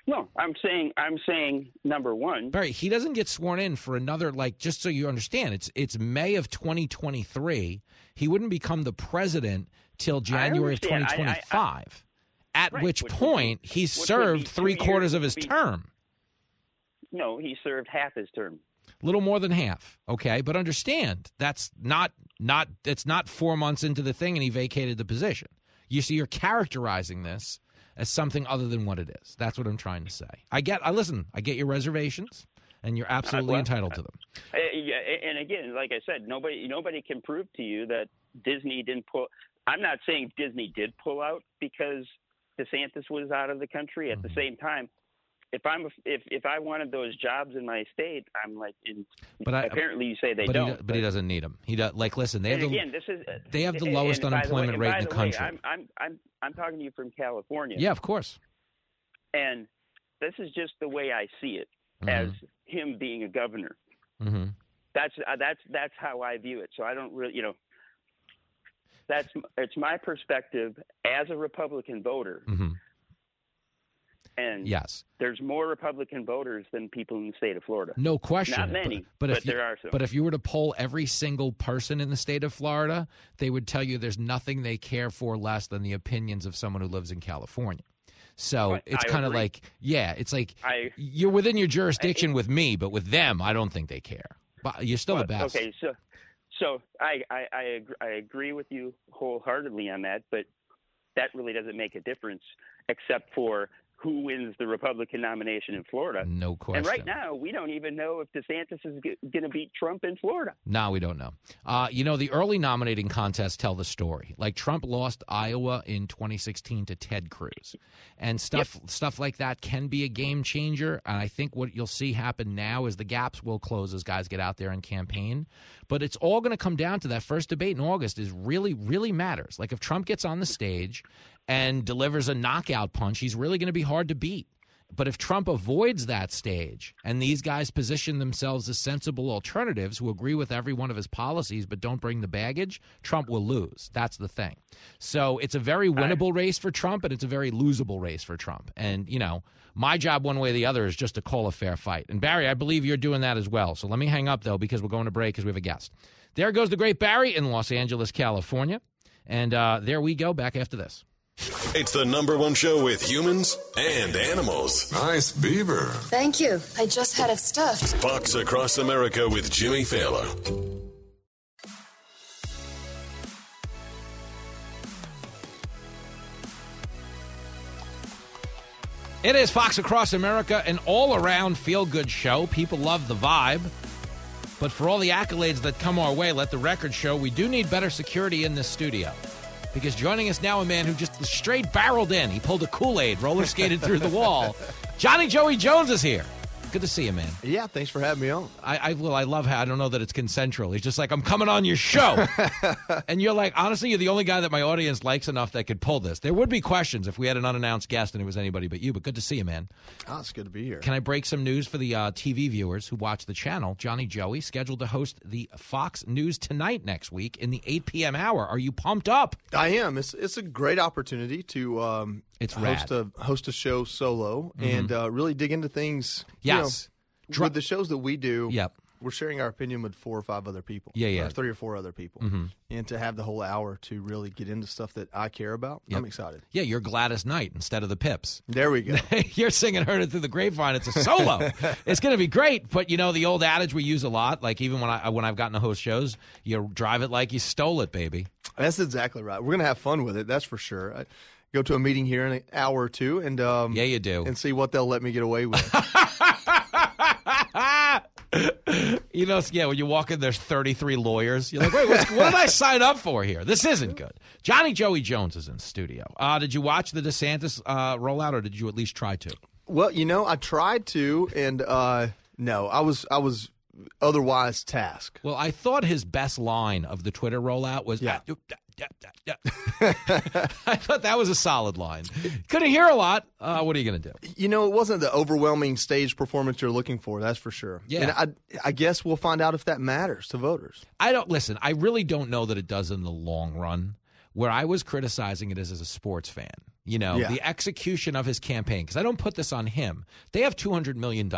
No, I'm saying I'm saying number one. Barry, he doesn't get sworn in for another like just so you understand, it's it's May of 2023. He wouldn't become the president till January of understand. I- I- 2025. at Right, which which be- point he's which served three quarters of his be- term. No, he served half his term. little more than half okay but understand that's not not it's not four months into the thing and he vacated the position you see you're characterizing this as something other than what it is that's what i'm trying to say i get i listen i get your reservations and you're absolutely well, entitled to them Uh, yeah, and again, like I said, nobody nobody can prove to you that Disney didn't pull. I'm not saying Disney did pull out because DeSantis was out of the country. At Mm-hmm. the same time, if I'm if if I wanted those jobs in my state, I'm like. In, But I- apparently, you say they but, don't. he, but he doesn't need them he does like listen they have and the, again, this is they have the and- lowest and by the way- unemployment rate in the the way, country. I'm I'm I'm I'm talking to you from California. yeah of course and this is just the way I see it Mhm. as him being a governor. hmm That's uh, that's that's how I view it. So I don't really, you know, that's it's my perspective as a Republican voter, hmm and yes there's more Republican voters than people in the state of Florida. No question. Not many, but, but, if you, there are some. But if you were to poll every single person in the state of Florida, they would tell you there's nothing they care for less than the opinions of someone who lives in California. So it's kind of like, yeah, it's like I- you're within your jurisdiction with me, but with them, I don't think they care. But you're still the Well, best. Okay, so so I I I agree, I agree with you wholeheartedly on that, but that really doesn't make a difference except for who wins the Republican nomination in Florida. No question. And right now, we don't even know if DeSantis is going to beat Trump in Florida. No, we don't know. Uh, you know, the early nominating contests tell the story. Like Trump lost Iowa in 2016 to Ted Cruz, and stuff stuff like that can be a game changer. And I think what you'll see happen now is the gaps will close as guys get out there and campaign. But it's all going to come down to that first debate in August. Is really really matters. Like if Trump gets on the stage and delivers a knockout punch, he's really going to be hard to beat. But if Trump avoids that stage and these guys position themselves as sensible alternatives who agree with every one of his policies but don't bring the baggage, Trump will lose. That's the thing. So it's a very winnable race for Trump and it's a very losable race for Trump. And, you know, my job one way or the other is just to call a fair fight. And Barry, I believe you're doing that as well. So let me hang up though because we're going to break because we have a guest. There goes the great Barry in Los Angeles, California. And uh, there we go back after this. It's the number one show with humans and animals. Nice beaver. Thank you. I just had it stuffed. Fox Across America with Jimmy Failla. It is Fox Across America, an all around feel good show. People love the vibe. But for all the accolades that come our way, let the record show we do need better security in this studio. Because joining us now, a man who just straight barreled in. He pulled a Kool Aid, roller skated through the wall. Johnny Joey Jones is here. Good to see you, man. Yeah, thanks for having me on. I, I well, I love how I don't know that it's consensual. He's just like, I'm coming on your show, and you're like, honestly, you're the only guy that my audience likes enough that could pull this. There would be questions if we had an unannounced guest and it was anybody but you. But good to see you, man. Oh, it's good to be here. Can I break some news for the uh, TV viewers who watch the channel? Johnny Joey scheduled to host the Fox News Tonight next week in the 8 p.m. hour. Are you pumped up? I am. It's it's a great opportunity to um, It's host rad. a host a show solo Mhm. and uh, really dig into things. you Yes. know, Dro- with the shows that we do. Yep. We're sharing our opinion with four or five other people. Yeah, yeah. Or three or four other people. Mhm. And to have the whole hour to really get into stuff that I care about, Yep. I'm excited. Yeah, you're Gladys Knight instead of the Pips. There we go. you're singing "Heard It Through the Grapevine." It's a solo. it's going to be great. But you know the old adage we use a lot. Like even when I when I've gotten to host shows, you drive it like you stole it, baby. That's exactly right. We're gonna have fun with it. That's for sure. I go to a meeting here in an hour or two, and um, yeah, you do, and see what they'll let me get away with. You know, yeah, when you walk in, there's 33 lawyers. You're like, wait, what's, what did I sign up for here? This isn't good. Johnny Joey Jones is in studio. Uh, did you watch the DeSantis uh, rollout, or did you at least try to? Well, you know, I tried to, and uh, no, I was I was otherwise tasked. Well, I thought his best line of the Twitter rollout was, Yeah. I thought that was a solid line. Couldn't hear a lot. Uh, what are you going to do? You know, it wasn't the overwhelming stage performance you're looking for. That's for sure. Yeah. and I I guess we'll find out if that matters to voters. I don't listen. I really don't know that it does in the long run. Where I was criticizing it is as a sports fan. You know, Yeah. the execution of his campaign, because I don't put this on him. They have $200 million,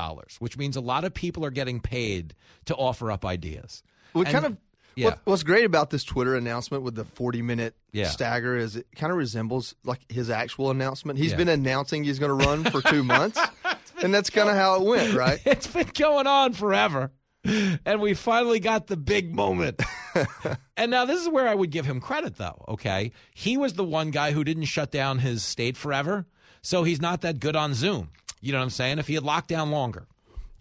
which means a lot of people are getting paid to offer up ideas. What And- kind of yeah. what, what's great about this Twitter announcement with the 40 minute Yeah. stagger is it kind of resembles like his actual announcement. He's Yeah. been announcing he's going to run for two months, and that's kind of how it went, right? It's been going on forever. And we finally got the big moment. and now this is where I would give him credit, though. Okay. He was the one guy who didn't shut down his state forever. So he's not that good on Zoom. You know what I'm saying? If he had locked down longer.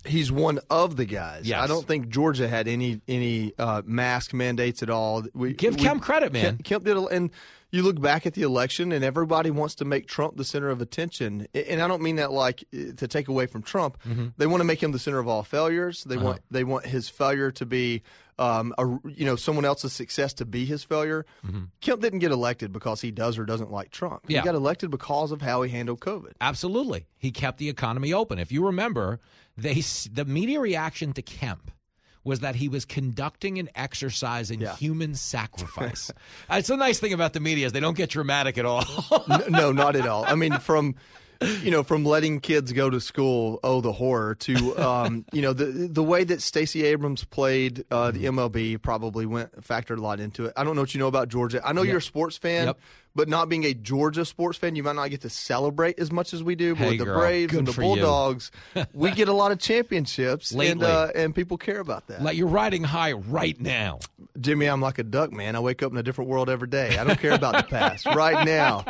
He's one of the guys. Yes. I don't think Georgia had any any uh, mask mandates at all. We, Give we- Kemp credit, man. Kemp, did, a- and you look back at the election, and everybody wants to make Trump the center of attention. And I don't mean that like to take away from Trump. They want to make him the center of all failures. They Mm-hmm. Uh-huh. want they want his failure to be, um, a, you know, someone else's success to be his failure. Kemp didn't get elected because he does or doesn't like Trump. Mm-hmm. Yeah. He got elected because of how he handled COVID. Absolutely. He kept the economy open. If you remember, they the media reaction to Kemp was that he was conducting an exercise in human sacrifice. Uh, it's a nice thing about the media is they don't get dramatic at all. no, no, not at all. I mean, from you know, from letting kids go to school, oh, the horror, to um, you know, the the way that Stacey Abrams played uh, the MLB probably went factored a lot into it. I don't know what you know about Georgia. I know you're a sports fan. Yep. But not being a Georgia sports fan, you might not get to celebrate as much as we do. But Hey, with the girl, Braves and the. Bulldogs, we get a lot of championships, and uh, and people care about that. like you're riding high right now. Jimmy, I'm like a duck, man. I wake up in a different world every day. I don't care about the past. Right now,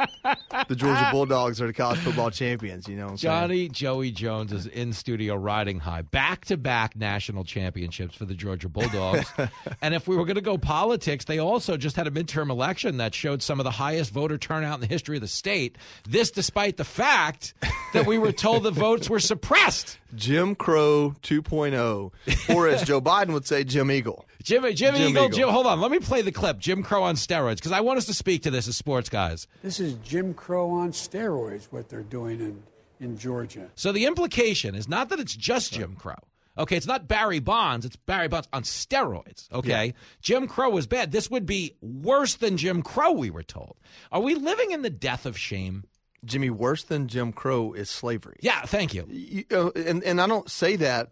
the Georgia Bulldogs are the college football champions. You know what I'm saying? Johnny Joey Jones is in studio riding high. Back to back national championships for the Georgia Bulldogs. and if we were going to go politics, they also just had a midterm election that showed some of the highest voter turnout in the history of the state. This despite the fact that we were told the votes were suppressed. Jim Crow 2.0, or as Joe Biden would say, Jim Eagle. Jim, Jim, Jim Eagle, Eagle. Jim, hold on. Let me play the clip. Jim Crow on steroids, because I want us to speak to this as sports guys. This is Jim Crow on steroids, what they're doing in, in Georgia. So the implication is not that it's just Jim Crow. Okay, it's not Barry Bonds, it's Barry Bonds on steroids. Okay, Jim Crow was bad. This would be worse than Jim Crow, we were told. Are we living in the death of shame? Jimmy, worse than Jim Crow is slavery. Yeah, thank you. You- uh, and, and I don't say that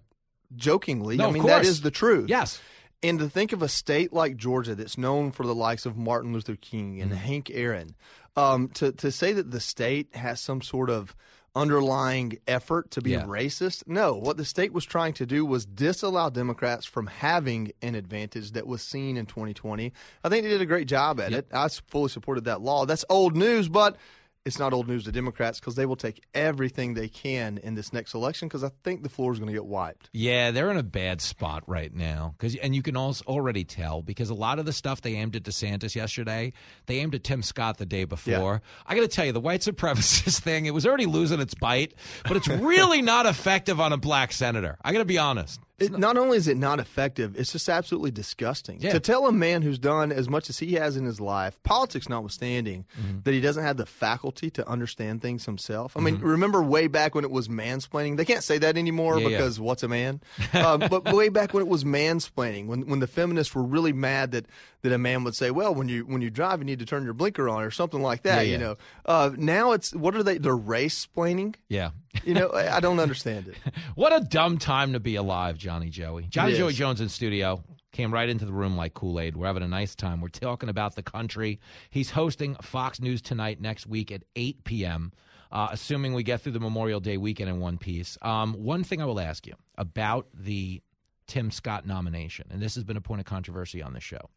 jokingly. No, I of mean, that is the truth. Yes. And to think of a state like Georgia that's known for the likes of Martin Luther King Mm-hmm. and Hank Aaron, um, to, to say that the state has some sort of underlying effort to be Yeah. racist, no. What the state was trying to do was disallow Democrats from having an advantage that was seen in 2020. I think they did a great job at it. I fully supported that law. That's old news, but it's not old news to Democrats because they will take everything they can in this next election because I think the floor is going to get wiped. Yeah, they're in a bad spot right now. Cause, and you can also already tell because a lot of the stuff they aimed at DeSantis yesterday, they aimed at Tim Scott the day before. I got to tell you, the white supremacist thing, it was already losing its bite, but it's really not effective on a black senator. I got to be honest. It, not only is it not effective, it's just absolutely disgusting. Yeah. To tell a man who's done as much as he has in his life, politics notwithstanding, Mm-hmm. that he doesn't have the faculty to understand things himself. I mean, Mhm. remember way back when it was mansplaining? They can't say that anymore Yeah, yeah. because what's a man? uh, but way back when it was mansplaining, when when the feminists were really mad that, that a man would say, "Well, when you when you drive, you need to turn your blinker on" or something like that. Yeah, You know, uh, now it's what are they? They're race splaining. Yeah. You know, I don't understand it. What a dumb time to be alive, Johnny Joey. Johnny Joey. Jones in studio came right into the room like Kool Aid. We're having a nice time. We're talking about the country. He's hosting Fox News tonight next week at 8 p.m. Uh, assuming we get through the Memorial Day weekend in one piece. Um, one thing I will ask you about the Tim Scott nomination, and this has been a point of controversy on the show.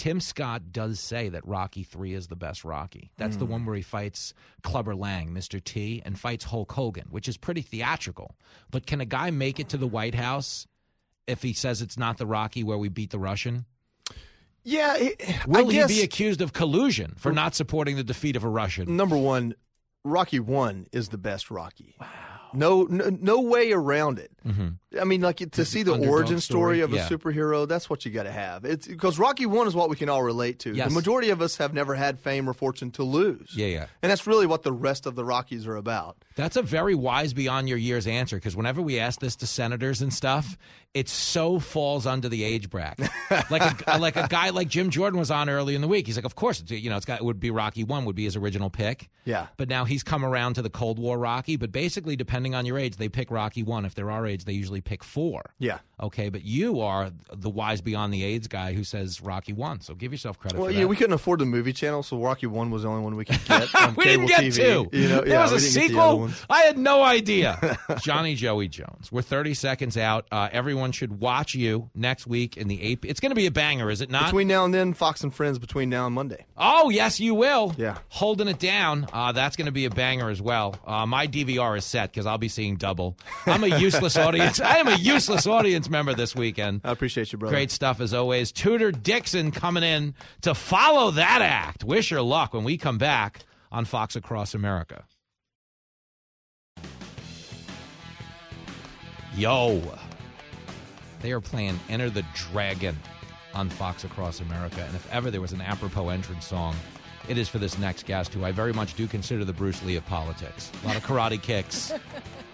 Tim Scott does say that Rocky 3 is the best Rocky. That's the Mm. one where he fights Clubber Lang, Mr. T, and fights Hulk Hogan, which is pretty theatrical. But can a guy make it to the White House if he says it's not the Rocky where we beat the Russian? Yeah, Will I he guess, be accused of collusion for not supporting the defeat of a Russian? number one, Rocky One is the best Rocky. Wow. No, no, no way around it. I mean, like to see the origin story, story, of a yeah. superhero, that's what you got to have. It's because Rocky One is what we can all relate to. Yes. The majority of us have never had fame or fortune to lose. Yeah, yeah. And that's really what the rest of the Rockies are about. That's a very wise beyond your years answer because whenever we ask this to senators and stuff, it so falls under the age bracket. like a, like a guy like Jim Jordan was on early in the week. He's like, of course, you know, it's got it would be Rocky One would be his original pick. Yeah. But now he's come around to the Cold War Rocky. But basically, depending on your age, they pick Rocky One. If they're our age, they usually pick four. Yeah. Okay, but you are the wise beyond the AIDS guy who says Rocky One. So give yourself credit Well, for yeah, that. we couldn't afford the movie channel, so Rocky One was the only one we could get. On we didn't get TV. two. You know, there yeah, was a we didn't get the other sequel. I had no idea. Johnny Joey Jones. We're 30 seconds out. Uh, everyone should watch you next week in the AP. It's going to be a banger, is it not? Between now and then, Fox and Friends. Between now and Monday. Oh, yes, you will. Yeah. Holding it down. Uh, that's going to be a banger as well. Uh, my DVR is set because I'll be seeing double. I'm a useless audience. I am a useless audience member this weekend. I appreciate you, brother. Great stuff as always. Tudor Dixon coming in to follow that act. Wish her luck when we come back on Fox Across America. Yo. They are playing Enter the Dragon on Fox Across America. And if ever there was an apropos entrance song, it is for this next guest, who I very much do consider the Bruce Lee of politics. A lot of karate kicks.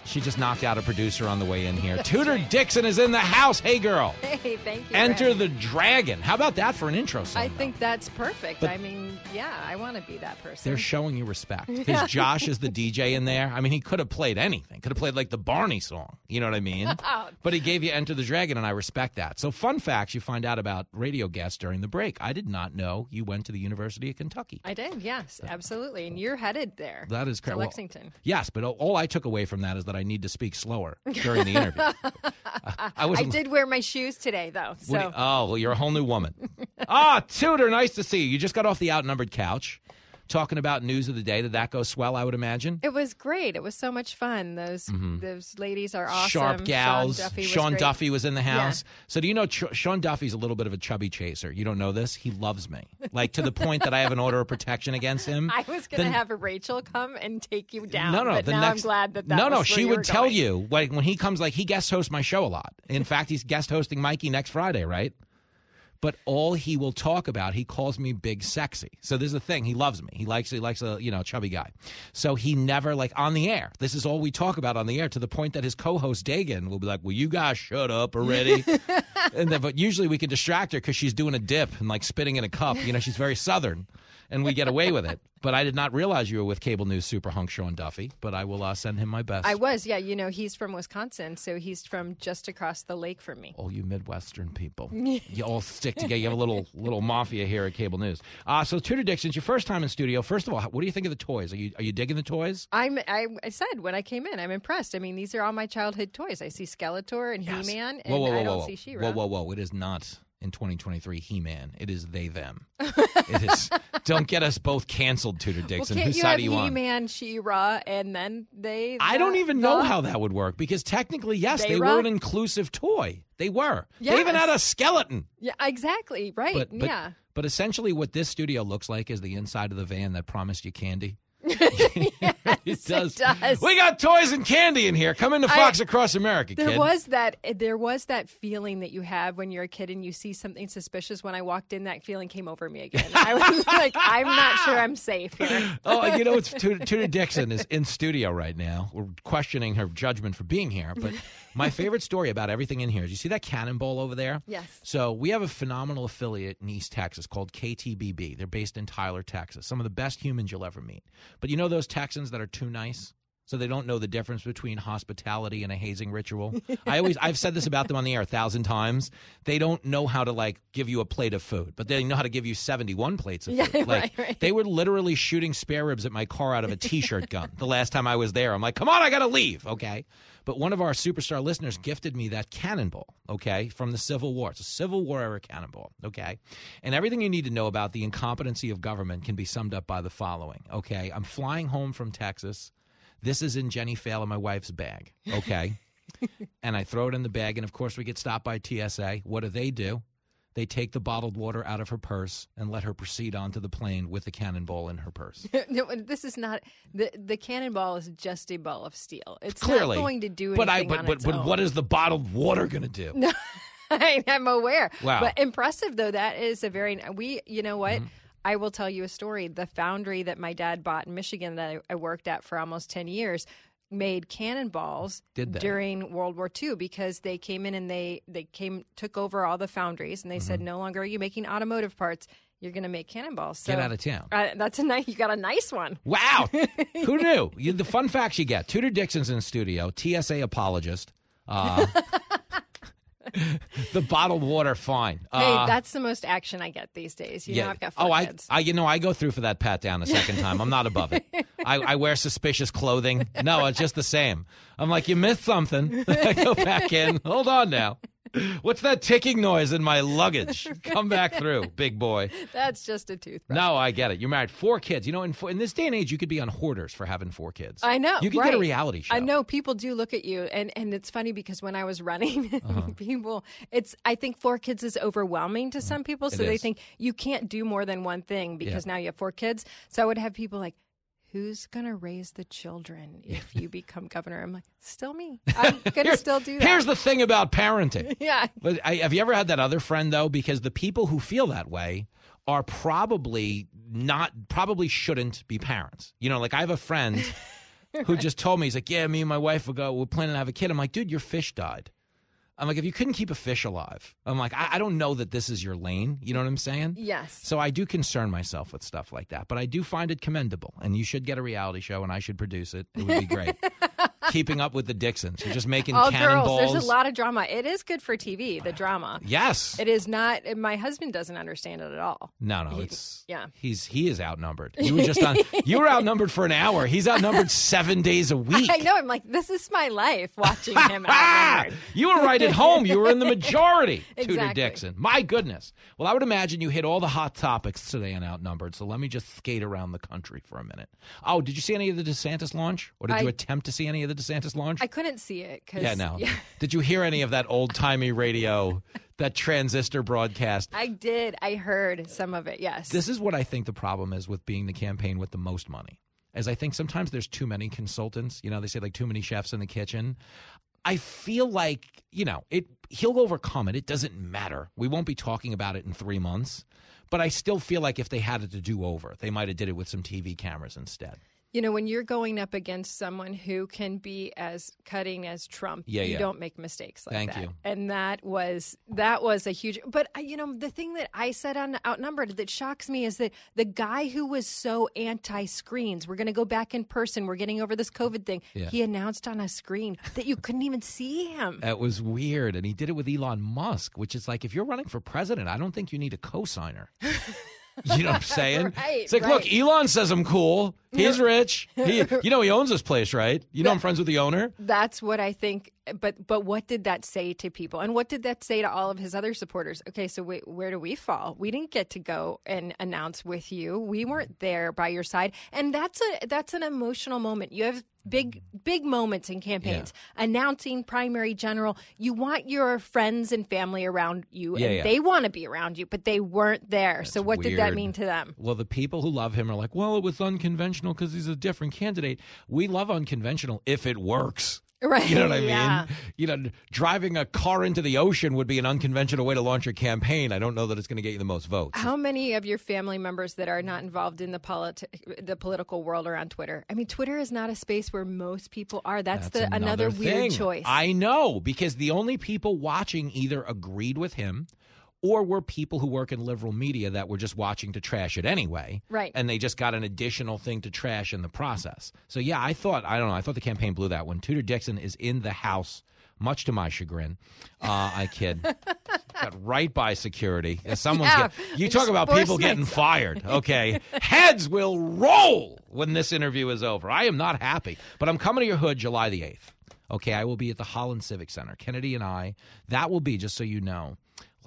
She just knocked out a producer on the way in here. Tudor Dixon is in the house. Hey, girl. Hey, thank you. Enter Ren. the Dragon. How about that for an intro song? I think that's perfect. But- I mean, yeah, I want to be that person. They're showing you respect. Because Josh is the DJ in there. I mean, he could have played anything. Could have played like the Barney song. You know what I mean? Oh. but he gave you Enter the Dragon, and I respect that. So, fun facts you find out about radio guests during the break. I did not know you went to the University of Kentucky. I did, yes, absolutely. And you're headed there. That is to correct. Well, Lexington. yes, but all I took away from that is that I need to speak slower during the interview. I I did wear my shoes today, though. So you- oh, well, you're a whole new woman. ah, Tudor, nice to see you. You just got off the outnumbered couch talking about news of the day. Did that go swell, I would imagine? it was great. It was so much fun. Those Mhm. those ladies are awesome. Sharp gals. Sean Duffy was, Sean. Duffy was in the Yeah. house. So do you know Ch- Sean Duffy's a little bit of a chubby chaser? You don't know this? He loves me. Like to the point that I have an order of protection against him. I was going to have Rachel come and take you down. no, no. but the now next, I'm glad that that no, was no. She would tell going. you like when he comes, like he guest hosts my show a lot. In fact, he's guest hosting Mikey next Friday, right? But all he will talk about, he calls me big sexy. So there's the thing. He loves me. He likes he likes a you know chubby guy. So he never like on the air. This is all we talk about on the air to the point that his co-host Dagen will be like, "Will you guys shut up already?" and then, but usually we can distract her because she's doing a dip and like spitting in a cup. You know, she's very southern, and we get away with it. But I did not realize you were with cable news super hunk Sean Duffy. But I will uh, send him my best. I was, yeah. You know, he's from Wisconsin, so he's from just across the lake from me. all you Midwestern people. you all stick together. You have a little little mafia here at Cable News. Uh, so Tudor Dixon's your first time in studio. First of all, what do you think of the toys? Are you are you digging the toys? I'm. I, I said when I came in, I'm impressed. I mean, these are all my childhood toys. I see Skeletor and He-Man, and whoa, whoa, whoa, I don't whoa, see She-Ra. whoa, whoa, whoa! It is not in 2023 He-Man. It is they them. it is. Don't get us both canceled, Tudor Well, Dixon. can't Whose you side have are you on? He-Man, She-Ra, and then they? I don't the- even know the- how that would work because technically, yes, they, They-Ra? were an inclusive toy. They were. They even had a skeleton. Yeah, exactly. Right. But, but, yeah. but essentially, what this studio looks like is the inside of the van that promised you candy. it does. does. We got toys and candy in here. Come into I- Fox Across America, There kid. was that. There was that feeling that you have when you're a kid and you see something suspicious. When I walked in, that feeling came over me again. I was like, I'm not sure I'm safe here. oh, you know, it's Tudor Dixon is in studio right now. We're questioning her judgment for being here. But my favorite story about everything in here is you see that cannonball over there? Yes. So we have a phenomenal affiliate in East Texas called KTBB. They're based in Tyler, Texas. Some of the best humans you'll ever meet. But you know those Texans that are too nice? So they don't know the difference between hospitality and a hazing ritual. I always I've said this about them on the air a thousand times. They don't know how to like give you a plate of food, but they know how to give you seventy one plates of Yeah, food. Like right, right. they were literally shooting spare ribs at my car out of a t-shirt gun the last time I was there. I'm like, come on, I gotta leave. Okay. But one of our superstar listeners gifted me that cannonball, okay, from the Civil War. It's a Civil War era cannonball, okay? And everything you need to know about the incompetency of government can be summed up by the following, okay? I'm flying home from Texas. This is in Jenny Failla, my wife's bag, okay? and I throw it in the bag. And of course, we get stopped by TSA. What do they do? They take the bottled water out of her purse and let her proceed onto the plane with the cannonball in her purse. no, this is not the the cannonball is just a ball of steel. It's Clearly, not going to do anything but I but but, but what is the bottled water going to do? No, I am aware. Wow. But impressive though. That is a very we. You know what? Mm-hmm. I will tell you a story. The foundry that my dad bought in Michigan that I, I worked at for almost ten years made cannonballs during World War II because they came in and they they came took over all the foundries and they said no longer are you making automotive parts you're going to make cannonballs. So Mm-hmm. Get out of town. Uh, that's a nice. You got a nice one. Wow. Who knew? You, the fun facts you get. Tudor Dixon's in the studio, TSA apologist. Uh, the bottled water, fine. hey, Uh, that's the most action I get these days. You know, I've got four oh, I, kids. I, you know, I go through for that pat down a second time. I'm not above it. I, I wear suspicious clothing. No, it's just the same. I'm like, you missed something. I go back in. Hold on now. What's that ticking noise in my luggage? Come back through, big boy. That's just a toothbrush. No, I get it. You're married, four kids. You know, in, in this day and age, you could be on hoarders for having four kids. I know. You could get a reality show. I know people do look at you, and and it's funny because when I was running, Uh-huh. people, it's I think four kids is overwhelming to some people, so It they is. think you can't do more than one thing because now you have four kids. So I would have people like. Who's gonna raise the children if you become governor? I'm like, still me. I'm gonna still do that. Here's the thing about parenting. yeah. But I, have you ever had that other friend though? Because the people who feel that way are probably not, probably shouldn't be parents. You know, like I have a friend who just told me, he's like, "Yeah, me and my wife will go. We're planning to have a kid." I'm like, "Dude, your fish died." I'm like, if you couldn't keep a fish alive, I'm like, I, I don't know that this is your lane. You know what I'm saying? Yes. So I do concern myself with stuff like that, but I do find it commendable. And you should get a reality show, and I should produce it. It would be great. Keeping up with the Dixons, you're just making All cannonballs. Oh, girls. There's a lot of drama. It is good for TV. The drama. Yes. It is not. My husband doesn't understand it at all. No, no, He- it's yeah. He's he is outnumbered. You were just on. you were outnumbered for an hour. He's outnumbered seven days a week. I know. I'm like, this is my life watching him outnumbered. You were right at home. You were in the majority. Tudor Dixon. My goodness. Well, I would imagine you hit all the hot topics today on Outnumbered. So let me just skate around the country for a minute. Oh, did you see any of the DeSantis launch, or did you attempt to see any of the DeSantis launch? I couldn't see it because yeah, no. Did you hear any of that old timey radio, that transistor broadcast? I did. I heard some of it. Yes. This is what I think the problem is with being the campaign with the most money. As I think sometimes there's too many consultants. You know, they say like too many chefs in the kitchen. I feel like, you know, it he'll overcome it. It doesn't matter. We won't be talking about it in 3 months. But I still feel like if they had it to do over, they might have did it with some TV cameras instead. You know, when you're going up against someone who can be as cutting as Trump, Yeah, you yeah. don't make mistakes like Thank that. you. And that was that was a huge. But uh, you know, the thing that I said on Outnumbered that shocks me is that the guy who was so anti-screens, we're going to go back in person. We're getting over this COVID thing. Yeah. He announced on a screen that you couldn't even see him. It was weird. And he did it with Elon Musk, which is like, if you're running for president, I don't think you need a co-signer. You know what I'm saying? Right, it's like, right. look, Elon says I'm cool. He's rich. He, you know, he owns this place, right? You know, I'm friends with the owner. That's what I think. But but what did that say to people, and what did that say to all of his other supporters? Okay, so wait, where do we fall? We didn't get to go and announce with you. We weren't there by your side, and that's a that's an emotional moment. You have big big moments in campaigns. Announcing primary general, you want your friends and family around you, Yeah, and yeah. they want to be around you, but they weren't there. so what did that mean to them? Well, the people who love him are like, well, it was unconventional because he's a different candidate. We love unconventional if it works. Right, You know what I mean? yeah. You know, driving a car into the ocean would be an unconventional way to launch your campaign. I don't know that it's going to get you the most votes. How many of your family members that are not involved in the politi- the political world are on Twitter? I mean, Twitter is not a space where most people are. That's, the another, weird thing. choice. I know because the only people watching either agreed with him or were people who work in liberal media that were just watching to trash it anyway. Right. And they just got an additional thing to trash in the process. So yeah, I thought I don't know, I thought the campaign blew that one. Tudor Dixon is in the house. Much to my chagrin, uh, I kid. Got right by security. Someone's Yeah, get- you talk about people getting fired. Okay, heads will roll when this interview is over. I am not happy, but I'm coming to your hood July the eighth. Okay, I will be at the Holland Civic Center. Kennedy and I. That will be just so you know.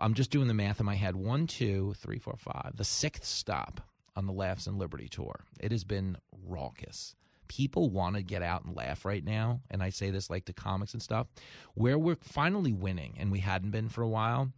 I'm just doing the math in my head. One, two, three, four, five. The sixth stop on the Laughs and Liberty tour. It has been raucous. people want to get out and laugh right now. And I say this like to comics and stuff, where we're finally winning, and we hadn't been for a while,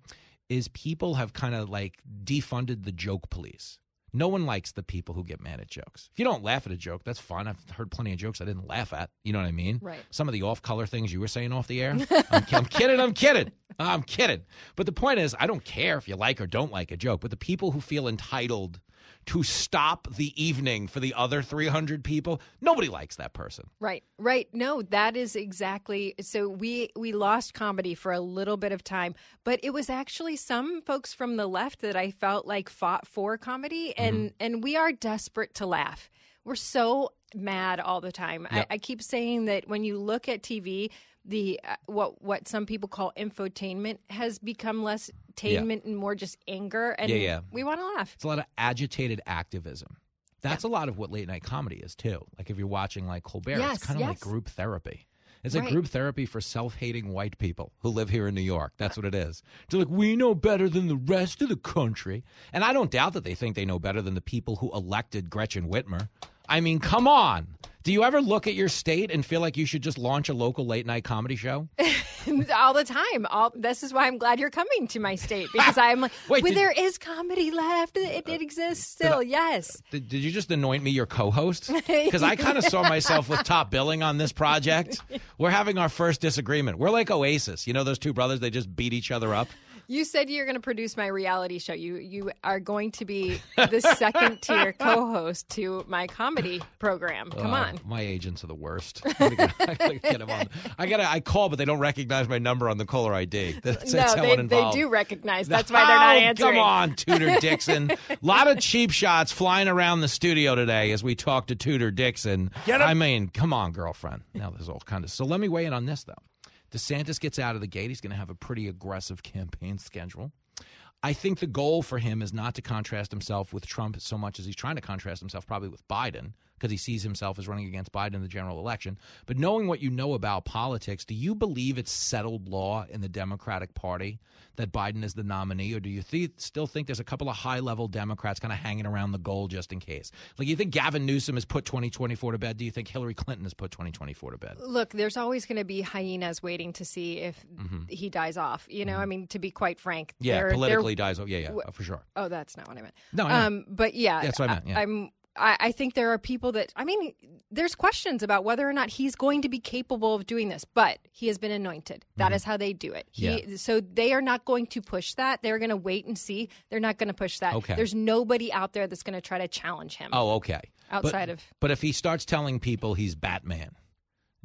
is people have kind of like defunded the joke police. No one likes the people who get mad at jokes. If you don't laugh at a joke, that's fine. I've heard plenty of jokes I didn't laugh at. You know what I mean? Right. Some of the off color things you were saying off the air. I'm, I'm kidding. I'm kidding. I'm kidding. But the point is, I don't care if you like or don't like a joke. But the people who feel entitled to stop the evening for the other 300 people, nobody likes that person. Right, right. No, that is exactly. So we we lost comedy for a little bit of time, but it was actually some folks from the left that I felt like fought for comedy, and Mm-hmm. and we are desperate to laugh. We're so mad all the time. Yep. I, I keep saying that when you look at TV. The uh, what what some people call infotainment has become less tainment and more just anger, and Yeah, yeah. we want to laugh. It's a lot of agitated activism. That's a lot of what late night comedy is too. Like if you're watching like Colbert, Yes, it's kind of like group therapy. It's like Right. group therapy for self-hating white people who live here in New York. That's what it is. They're like, we know better than the rest of the country, and I don't doubt that they think they know better than the people who elected Gretchen Whitmer. I mean, come on. Do you ever look at your state and feel like you should just launch a local late night comedy show? all the time. All this is why I'm glad you're coming to my state because I'm like, Wait, well, did- there is comedy left. It, it exists still. yes. Did, did you just anoint me your co-host? Because I kind of saw myself with top billing on this project. We're having our first disagreement. We're like Oasis. You know those two brothers? They just beat each other up. You said you're going to produce my reality show. You you are going to be the second tier co-host to my comedy program. Come Uh, on. my agents are the worst. I gotta, get, I gotta get 'em on. I gotta. I call, but they don't recognize my number on the caller ID. That's, no, that's they, they do recognize. That's why they're not answering. Come on, Tudor Dixon. A lot of cheap shots flying around the studio today as we talk to Tudor Dixon. I mean, come on, girlfriend. Now there's all kind of. So let me weigh in on this though. DeSantis gets out of the gate. He's going to have a pretty aggressive campaign schedule. I think the goal for him is not to contrast himself with Trump so much as he's trying to contrast himself probably with Biden because he sees himself as running against Biden in the general election. But knowing what you know about politics, do you believe it's settled law in the Democratic Party that Biden is the nominee, or do you th- still think there's a couple of high level Democrats kind of hanging around the goal just in case? Like, you think Gavin Newsom has put 2024 to bed? Do you think Hillary Clinton has put 2024 to bed? Look, there's always going to be hyenas waiting to see if he dies off. You know, I mean, to be quite frank, Mm-hmm. Yeah, politically dies. Oh, yeah, yeah, for sure. Oh, that's not what I meant. No, I um, but yeah, That's what I meant, yeah. I'm. I, I think there are people that I mean, there's questions about whether or not he's going to be capable of doing this, but he has been anointed. That is how they do it. He, Mm-hmm. Yeah. So they are not going to push that. They're going to wait and see. They're not going to push that. Okay. There's nobody out there that's going to try to challenge him. Oh, okay. But- Outside of- But if he starts telling people he's Batman,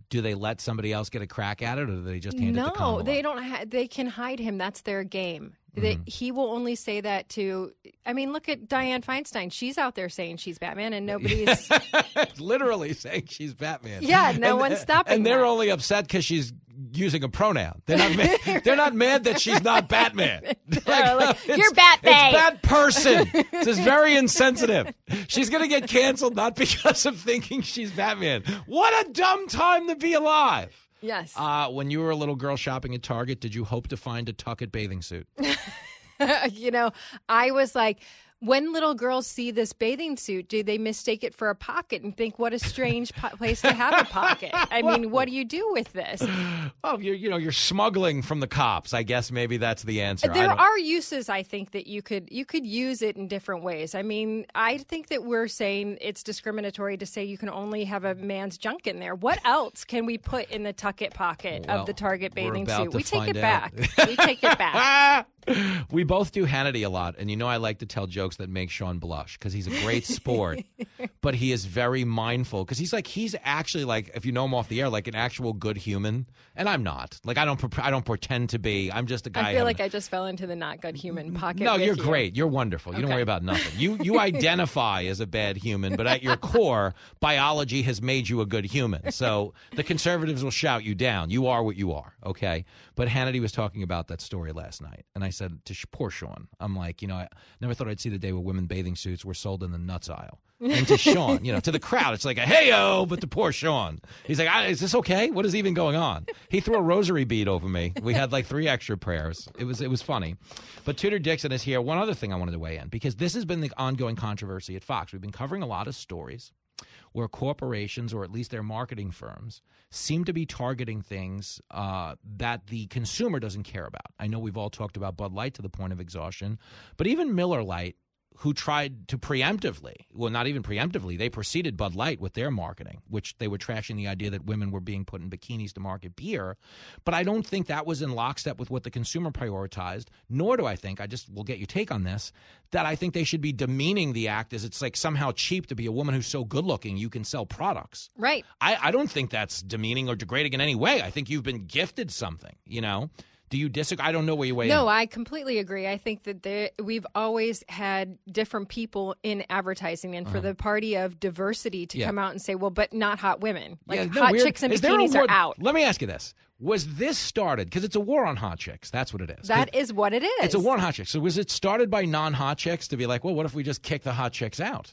do they let somebody else get a crack at it, or do they just hand it to no, they don't. Ha- they can hide him. That's their game. Mm-hmm. he will only say that to. I mean, look at Dianne Feinstein. She's out there saying she's Batman, and nobody's. literally saying she's Batman. Yeah, no one's stopping And they're that. only upset because she's using a pronoun. They're not. Mad, they're not mad that she's not Batman. Like, it's- You're Batman. It's bad person. This is very insensitive. She's gonna get canceled not because of thinking she's Batman. What a dumb time to be alive. Yes. Uh, when you were a little girl shopping at Target, did you hope to find a Tucket bathing suit? you know, I was like, when little girls see this bathing suit, do they mistake it for a pocket and think, what a strange po- place to have a pocket? I mean, what do you do with this? Oh, you're you know you're smuggling from the cops. I guess maybe that's the answer. There are uses, I think, that you could you could use it in different ways. I mean, I think that we're saying it's discriminatory to say you can only have a man's junk in there. What else can we put in the tucket pocket Well, of the Target bathing suit? We take it out. back. we take it back. we both do Hannity a lot, and you know I like to tell jokes that make Sean blush because he's a great sport, but he is very mindful because he's like he's actually like if you know him off the air like an actual good human, and I'm not. Like I don't pre- I don't pretend to be. I'm just a guy. I feel like I just fell into the not good human pocket. no, you're you. great. You're wonderful. You don't worry about nothing. You you identify as a bad human, but at your core, biology has made you a good human. So the conservatives will shout you down. You are what you are. Okay. But Hannity was talking about that story last night, and I said to poor Sean, I'm like, you know, I never thought I'd see the day where women bathing suits were sold in the nuts aisle. And to Sean, you know, to the crowd, it's like a hey oh, but to poor Sean, he's like, "Ah, is this okay? What is even going on? He threw a rosary bead over me. We had like three extra prayers. It was it was funny. But Tudor Dixon is here. One other thing I wanted to weigh in because this has been the ongoing controversy at Fox. We've been covering a lot of stories where corporations, or at least their marketing firms, seem to be targeting things uh, that the consumer doesn't care about. I know we've all talked about Bud Light to the point of exhaustion, but even Miller Lite who tried to preemptively, well, not even preemptively, they preceded Bud Light with their marketing, which they were trashing the idea that women were being put in bikinis to market beer. But I don't think that was in lockstep with what the consumer prioritized, nor do I think, I just will get your take on this, that I think they should be demeaning the act as it's like somehow cheap to be a woman who's so good looking you can sell products. Right. I, I don't think that's demeaning or degrading in any way. I think you've been gifted something, you know? Do you disagree? I don't know where you weigh No, in. I completely agree. I think that there, we've always had different people in advertising, and for Uh-huh. the party of diversity to Yeah. come out and say, "Well, but not hot women, like Yeah, hot weird. chicks and bikinis are out." Let me ask you this: Was this started because it's a war on hot chicks? That's what it is. That is what it is. It's a war on hot chicks. So was it started by non-hot chicks to be like, well, what if we just kick the hot chicks out?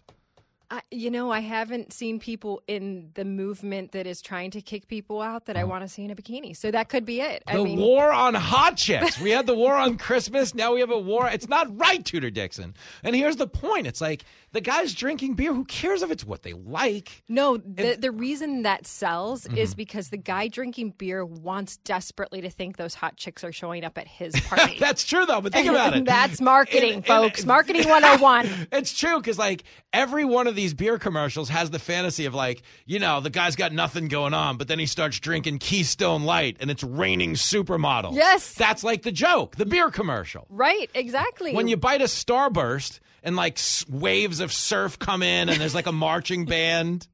I, you know, I haven't seen people in the movement that is trying to kick people out that I want to see in a bikini. So that could be it. I Uh-huh. The mean, war on hot chicks. We had the war on Christmas. Now we have a war. It's not right, Tudor Dixon. And here's the point: it's like the guy's drinking beer. Who cares if it's what they like? No, the, the reason that sells Mm-hmm. is because the guy drinking beer wants desperately to think those hot chicks are showing up at his party. That's true, though. But think about it. That's marketing, And- and- folks. marketing 101. It's true because like every one of these beer commercials has the fantasy of like you know the guy's got nothing going on, but then he starts drinking Keystone Light and it's raining supermodels. Yes. that's like the joke, the beer commercial. Right, exactly. When you bite a Starburst and like waves of surf come in and there's like a marching band.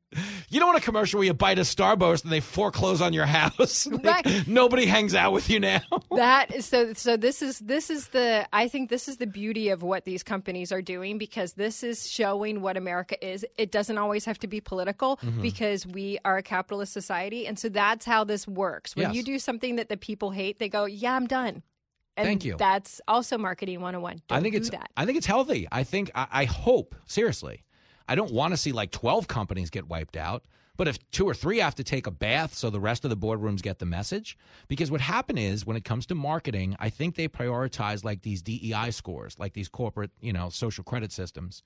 You don't want a commercial where you bite a Starburst and they foreclose on your house. Like, Right. Nobody hangs out with you now. that is so so this is this is the I think this is the beauty of what these companies are doing because this is showing what America is. It doesn't always have to be political Mhm. because we are a capitalist society and so that's how this works. When Yes. you do something that the people hate, they go, "Yeah, I'm done." And Thank you. That's also marketing 101. Don't I think do it's that. I think it's healthy. I think I, I hope seriously. I don't want to see like twelve companies get wiped out. But if two or three have to take a bath so the rest of the boardrooms get the message, because what happened is when it comes to marketing, I think they prioritize like these DEI scores, like these corporate, you know, social credit systems,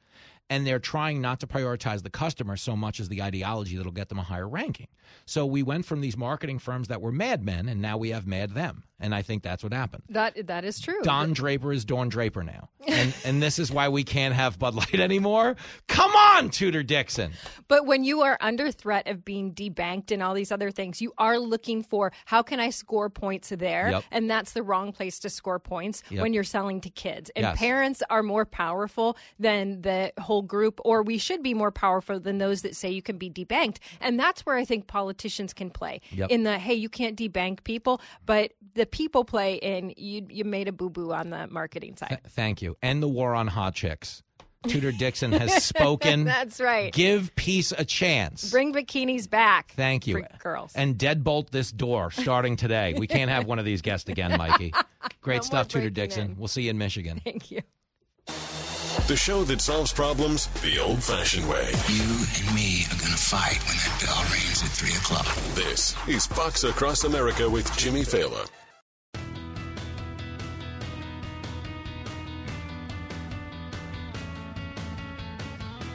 and they're trying not to prioritize the customer so much as the ideology that'll get them a higher ranking. So we went from these marketing firms that were madmen, and now we have mad them, and I think that's what happened. That that is true. Don Draper is Dawn Draper now. And and this is why we can't have Bud Light anymore. Come on, Tudor Dixon. But when you are under threat of being debanked and all these other things, you are looking for how can I score points there? Yep. And that's the wrong place to score points Yep. when you're selling to kids. And Yes. parents are more powerful than the whole group, or we should be more powerful than those that say you can be debanked. And that's where I think politicians can play. Yep. In the hey, you can't debank people, but the people play in you you made a boo boo on the marketing side. Thank you. End the war on hot chicks. Tudor Dixon has spoken. That's right. Give peace a chance. Bring bikinis back. Thank you. girls. And deadbolt this door starting today. We can't have one of these guests again, Mikey. Great No stuff, Tudor Dixon. in. We'll see you in Michigan. Thank you. The show that solves problems the old fashioned way. You and me are gonna fight when that bell rings at three o'clock. This is Fox Across America with Jimmy Failla.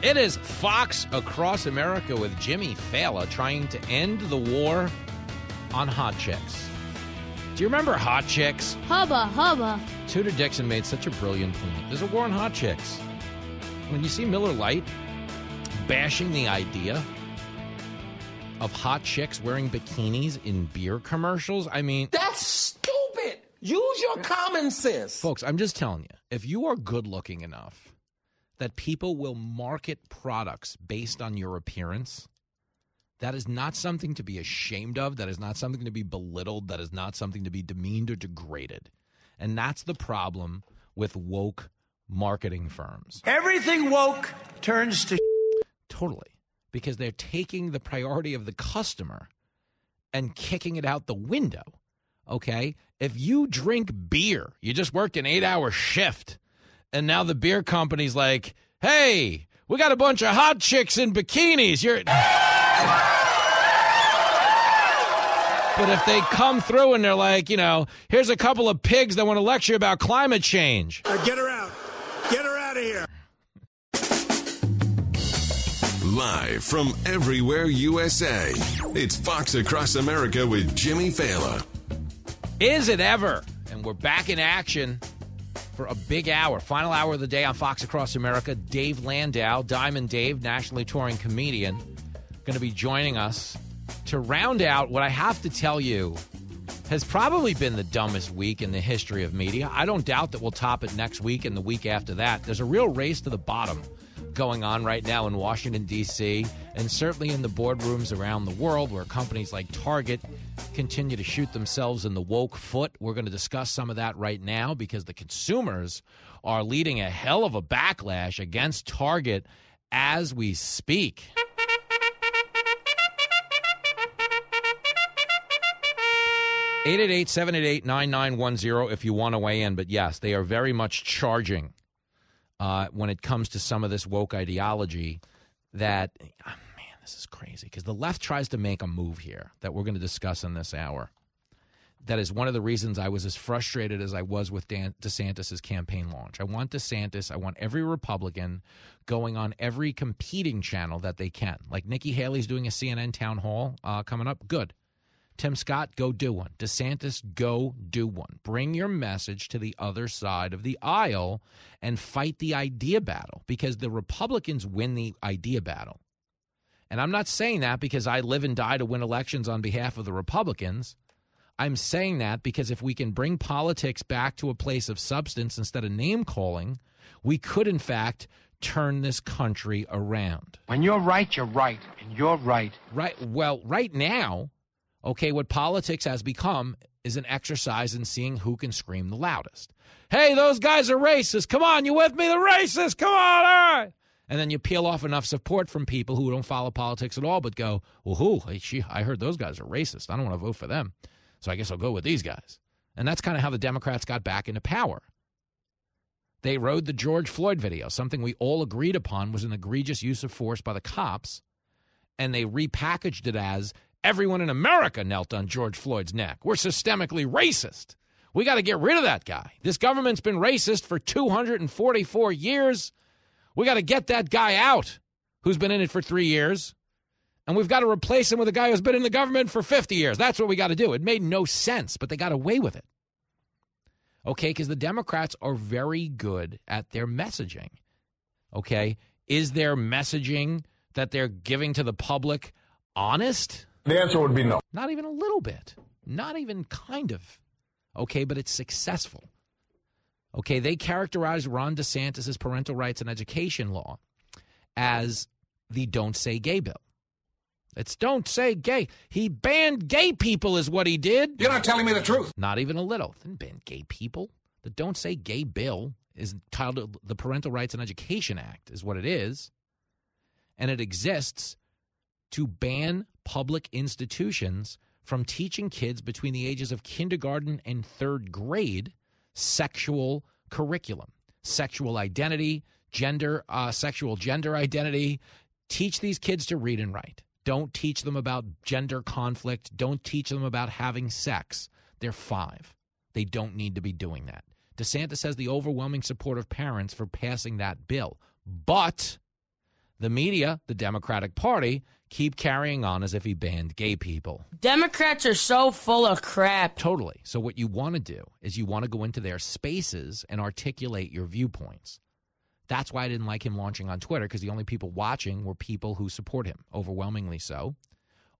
It is Fox Across America with Jimmy Failla trying to end the war on hot chicks. Do you remember hot chicks? Hubba, hubba. Tudor Dixon made such a brilliant point. There's a war on hot chicks. When you see Miller Lite bashing the idea of hot chicks wearing bikinis in beer commercials, I mean, That's stupid. Use your common sense. folks, I'm just telling you, if you are good looking enough that people will market products based on your appearance, that is not something to be ashamed of. That is not something to be belittled. That is not something to be demeaned or degraded. And that's the problem with woke marketing firms. Everything woke turns to Totally. Because they're taking the priority of the customer and kicking it out the window. Okay? If you drink beer, you just worked an eight hour shift, and now the beer company's like, hey, we got a bunch of hot chicks in bikinis. You're. But if they come through and they're like, you know, here's a couple of pigs that want to lecture about climate change. Uh, get her out. Get her out of here. Live from everywhere USA, it's Fox Across America with Jimmy Failla. Is it ever? And we're back in action for a big hour, final hour of the day on Fox Across America. Dave Landau, Diamond Dave, nationally touring comedian, going to be joining us to round out what I have to tell you has probably been the dumbest week in the history of media. I don't doubt that we'll top it next week and the week after that. There's a real race to the bottom going on right now in Washington, D.C., and certainly in the boardrooms around the world where companies like Target continue to shoot themselves in the woke foot. We're going to discuss some of that right now because the consumers are leading a hell of a backlash against Target as we speak. Eight eight eight seven eight eight nine nine one zero if you want to weigh in. But yes, they are very much charging uh, when it comes to some of this woke ideology that, oh, man, this is crazy because the left tries to make a move here that we're going to discuss in this hour. That is one of the reasons I was as frustrated as I was with Dan DeSantis' campaign launch. I want DeSantis, I want every Republican going on every competing channel that they can. Like Nikki Haley's doing a CNN town hall uh, coming up. Good. Tim Scott, go do one. DeSantis, go do one. Bring your message to the other side of the aisle and fight the idea battle because the Republicans win the idea battle. And I'm not saying that because I live and die to win elections on behalf of the Republicans. I'm saying that because if we can bring politics back to a place of substance instead of name calling, we could, in fact, turn this country around. When you're right, you're right, and you're right. Right. Well, right now, okay, what politics has become is an exercise in seeing who can scream the loudest. Hey, those guys are racist. Come on, you with me? The racist. Come on, all right. And then you peel off enough support from people who don't follow politics at all, but go, she, I heard those guys are racist. I don't want to vote for them. So I guess I'll go with these guys. And that's kind of how the Democrats got back into power. They rode the George Floyd video, something we all agreed upon was an egregious use of force by the cops, and they repackaged it as everyone in America knelt on George Floyd's neck. We're systemically racist. We got to get rid of that guy. This government's been racist for 244 years. We got to get that guy out who's been in it for three years. And we've got to replace him with a guy who's been in the government for 50 years. That's what we got to do. It made no sense, but they got away with it. Okay, because the Democrats are very good at their messaging. Okay, is their messaging that they're giving to the public honest? The answer would be no. Not even a little bit. Not even kind of. Okay, but it's successful. Okay, they characterized Ron DeSantis' parental rights and education law as the don't say gay bill. It's don't say gay. He banned gay people, is what he did. You're not telling me the truth. Not even a little. Didn't ban gay people. The don't say gay bill is titled the Parental Rights and Education Act, is what it is. And it exists to ban public institutions from teaching kids between the ages of kindergarten and third grade sexual curriculum, sexual identity, gender, uh, sexual gender identity. Teach these kids to read and write. Don't teach them about gender conflict. Don't teach them about having sex. They're five. They don't need to be doing that. DeSantis has the overwhelming support of parents for passing that bill. But the media, the Democratic Party, keep carrying on as if he banned gay people. Democrats are so full of crap. Totally. So, what you want to do is you want to go into their spaces and articulate your viewpoints. That's why I didn't like him launching on Twitter because the only people watching were people who support him, overwhelmingly so,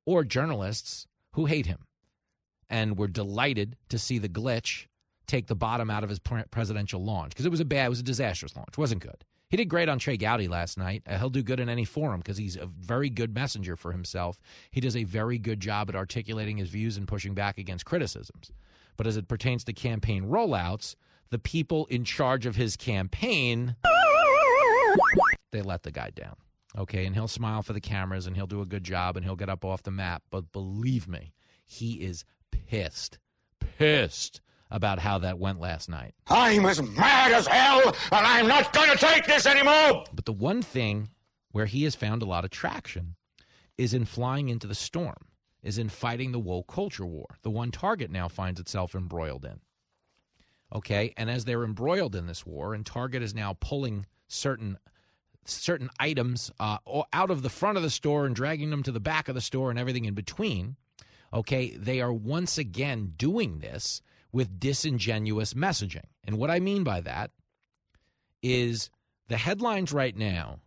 or journalists who hate him. And were delighted to see the glitch take the bottom out of his presidential launch because it was a bad, it was a disastrous launch. It wasn't good. He did great on Trey Gowdy last night. Uh, he'll do good in any forum because he's a very good messenger for himself. He does a very good job at articulating his views and pushing back against criticisms. But as it pertains to campaign rollouts, the people in charge of his campaign they let the guy down. Okay, and he'll smile for the cameras and he'll do a good job and he'll get up off the map. But believe me, he is pissed, pissed about how that went last night. I'm as mad as hell, and I'm not going to take this anymore. But the one thing where he has found a lot of traction is in flying into the storm, is in fighting the woke culture war, the one Target now finds itself embroiled in. Okay, and as they're embroiled in this war, and Target is now pulling certain certain items uh, out of the front of the store and dragging them to the back of the store and everything in between. Okay, they are once again doing this with disingenuous messaging. And what I mean by that is the headlines right now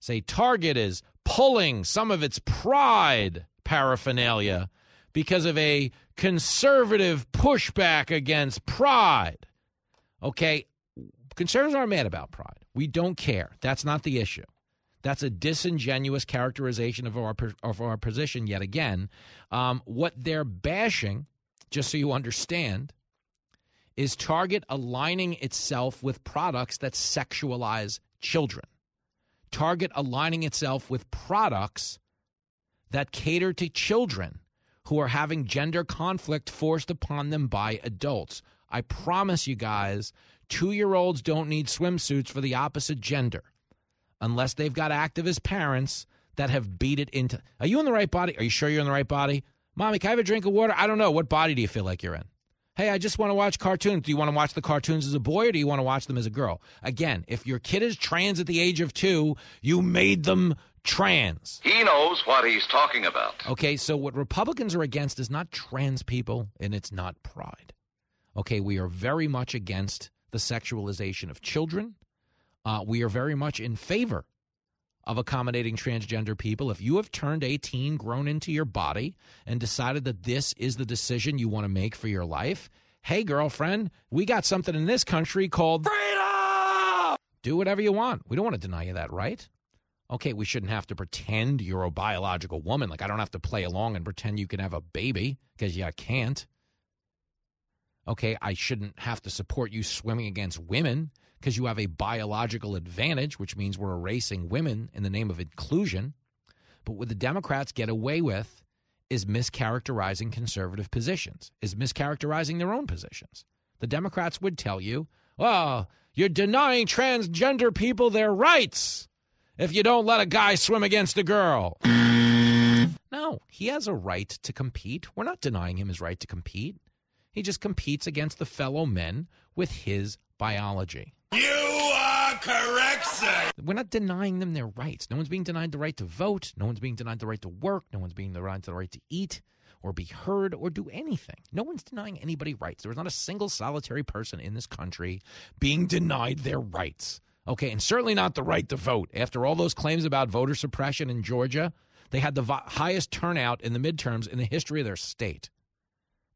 say Target is pulling some of its pride paraphernalia because of a conservative pushback against pride. Okay, conservatives aren't mad about pride. We don't care. That's not the issue. That's a disingenuous characterization of our of our position yet again. Um, what they're bashing, just so you understand, is Target aligning itself with products that sexualize children. Target aligning itself with products that cater to children who are having gender conflict forced upon them by adults. I promise you guys, two year olds don't need swimsuits for the opposite gender unless they've got activist parents that have beat it into. Are you in the right body? Are you sure you're in the right body? Mommy, can I have a drink of water? I don't know. What body do you feel like you're in? Hey, I just want to watch cartoons. Do you want to watch the cartoons as a boy or do you want to watch them as a girl? Again, if your kid is trans at the age of two, you made them trans. He knows what he's talking about. Okay, so what Republicans are against is not trans people and it's not pride. Okay, we are very much against the sexualization of children. Uh, we are very much in favor of accommodating transgender people. If you have turned 18, grown into your body, and decided that this is the decision you want to make for your life, hey, girlfriend, we got something in this country called freedom. Do whatever you want. We don't want to deny you that right. Okay, we shouldn't have to pretend you're a biological woman. Like, I don't have to play along and pretend you can have a baby because you can't. Okay, I shouldn't have to support you swimming against women because you have a biological advantage, which means we're erasing women in the name of inclusion. But what the Democrats get away with is mischaracterizing conservative positions, is mischaracterizing their own positions. The Democrats would tell you, well, you're denying transgender people their rights if you don't let a guy swim against a girl. no, he has a right to compete. We're not denying him his right to compete. He just competes against the fellow men with his biology. You are correct, sir. We're not denying them their rights. No one's being denied the right to vote. No one's being denied the right to work. No one's being denied the right to eat or be heard or do anything. No one's denying anybody rights. There is not a single solitary person in this country being denied their rights. Okay, and certainly not the right to vote. After all those claims about voter suppression in Georgia, they had the highest turnout in the midterms in the history of their state.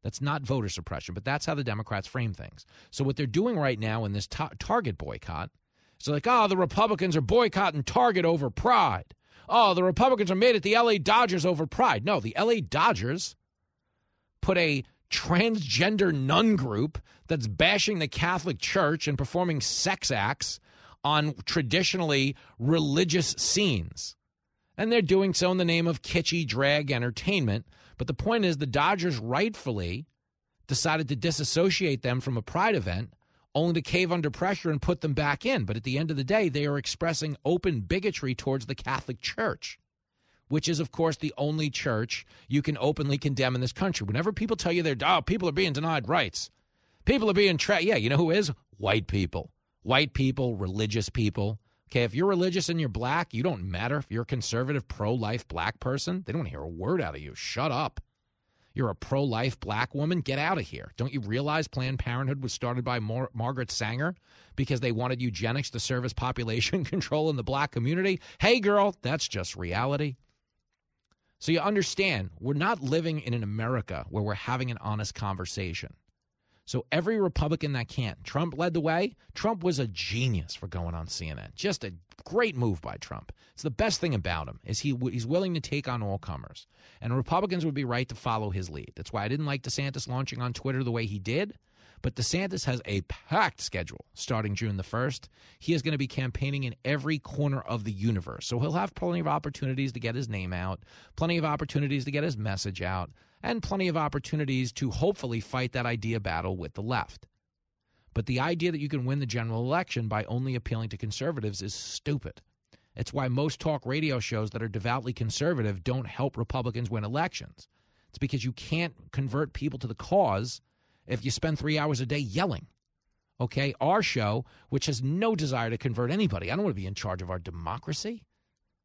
That's not voter suppression, but that's how the Democrats frame things. So what they're doing right now in this ta- Target boycott, so like, oh, the Republicans are boycotting Target over pride. Oh, the Republicans are made at the LA Dodgers over pride. No, the LA Dodgers put a transgender nun group that's bashing the Catholic Church and performing sex acts on traditionally religious scenes. And they're doing so in the name of kitschy drag entertainment. But the point is, the Dodgers rightfully decided to disassociate them from a pride event, only to cave under pressure and put them back in. But at the end of the day, they are expressing open bigotry towards the Catholic Church, which is, of course, the only church you can openly condemn in this country. Whenever people tell you they're, oh, people are being denied rights, people are being, tra- yeah, you know who is? White people. White people, religious people. Okay, if you're religious and you're black, you don't matter. If you're a conservative, pro life black person, they don't hear a word out of you. Shut up. You're a pro life black woman, get out of here. Don't you realize Planned Parenthood was started by Mar- Margaret Sanger because they wanted eugenics to serve as population control in the black community? Hey, girl, that's just reality. So you understand, we're not living in an America where we're having an honest conversation. So every Republican that can't, Trump led the way. Trump was a genius for going on CNN. Just a great move by Trump. It's the best thing about him is he he's willing to take on all comers, and Republicans would be right to follow his lead. That's why I didn't like DeSantis launching on Twitter the way he did. But DeSantis has a packed schedule starting June the 1st. He is going to be campaigning in every corner of the universe. So he'll have plenty of opportunities to get his name out, plenty of opportunities to get his message out, and plenty of opportunities to hopefully fight that idea battle with the left. But the idea that you can win the general election by only appealing to conservatives is stupid. It's why most talk radio shows that are devoutly conservative don't help Republicans win elections. It's because you can't convert people to the cause if you spend three hours a day yelling. Okay, our show, which has no desire to convert anybody. I don't want to be in charge of our democracy.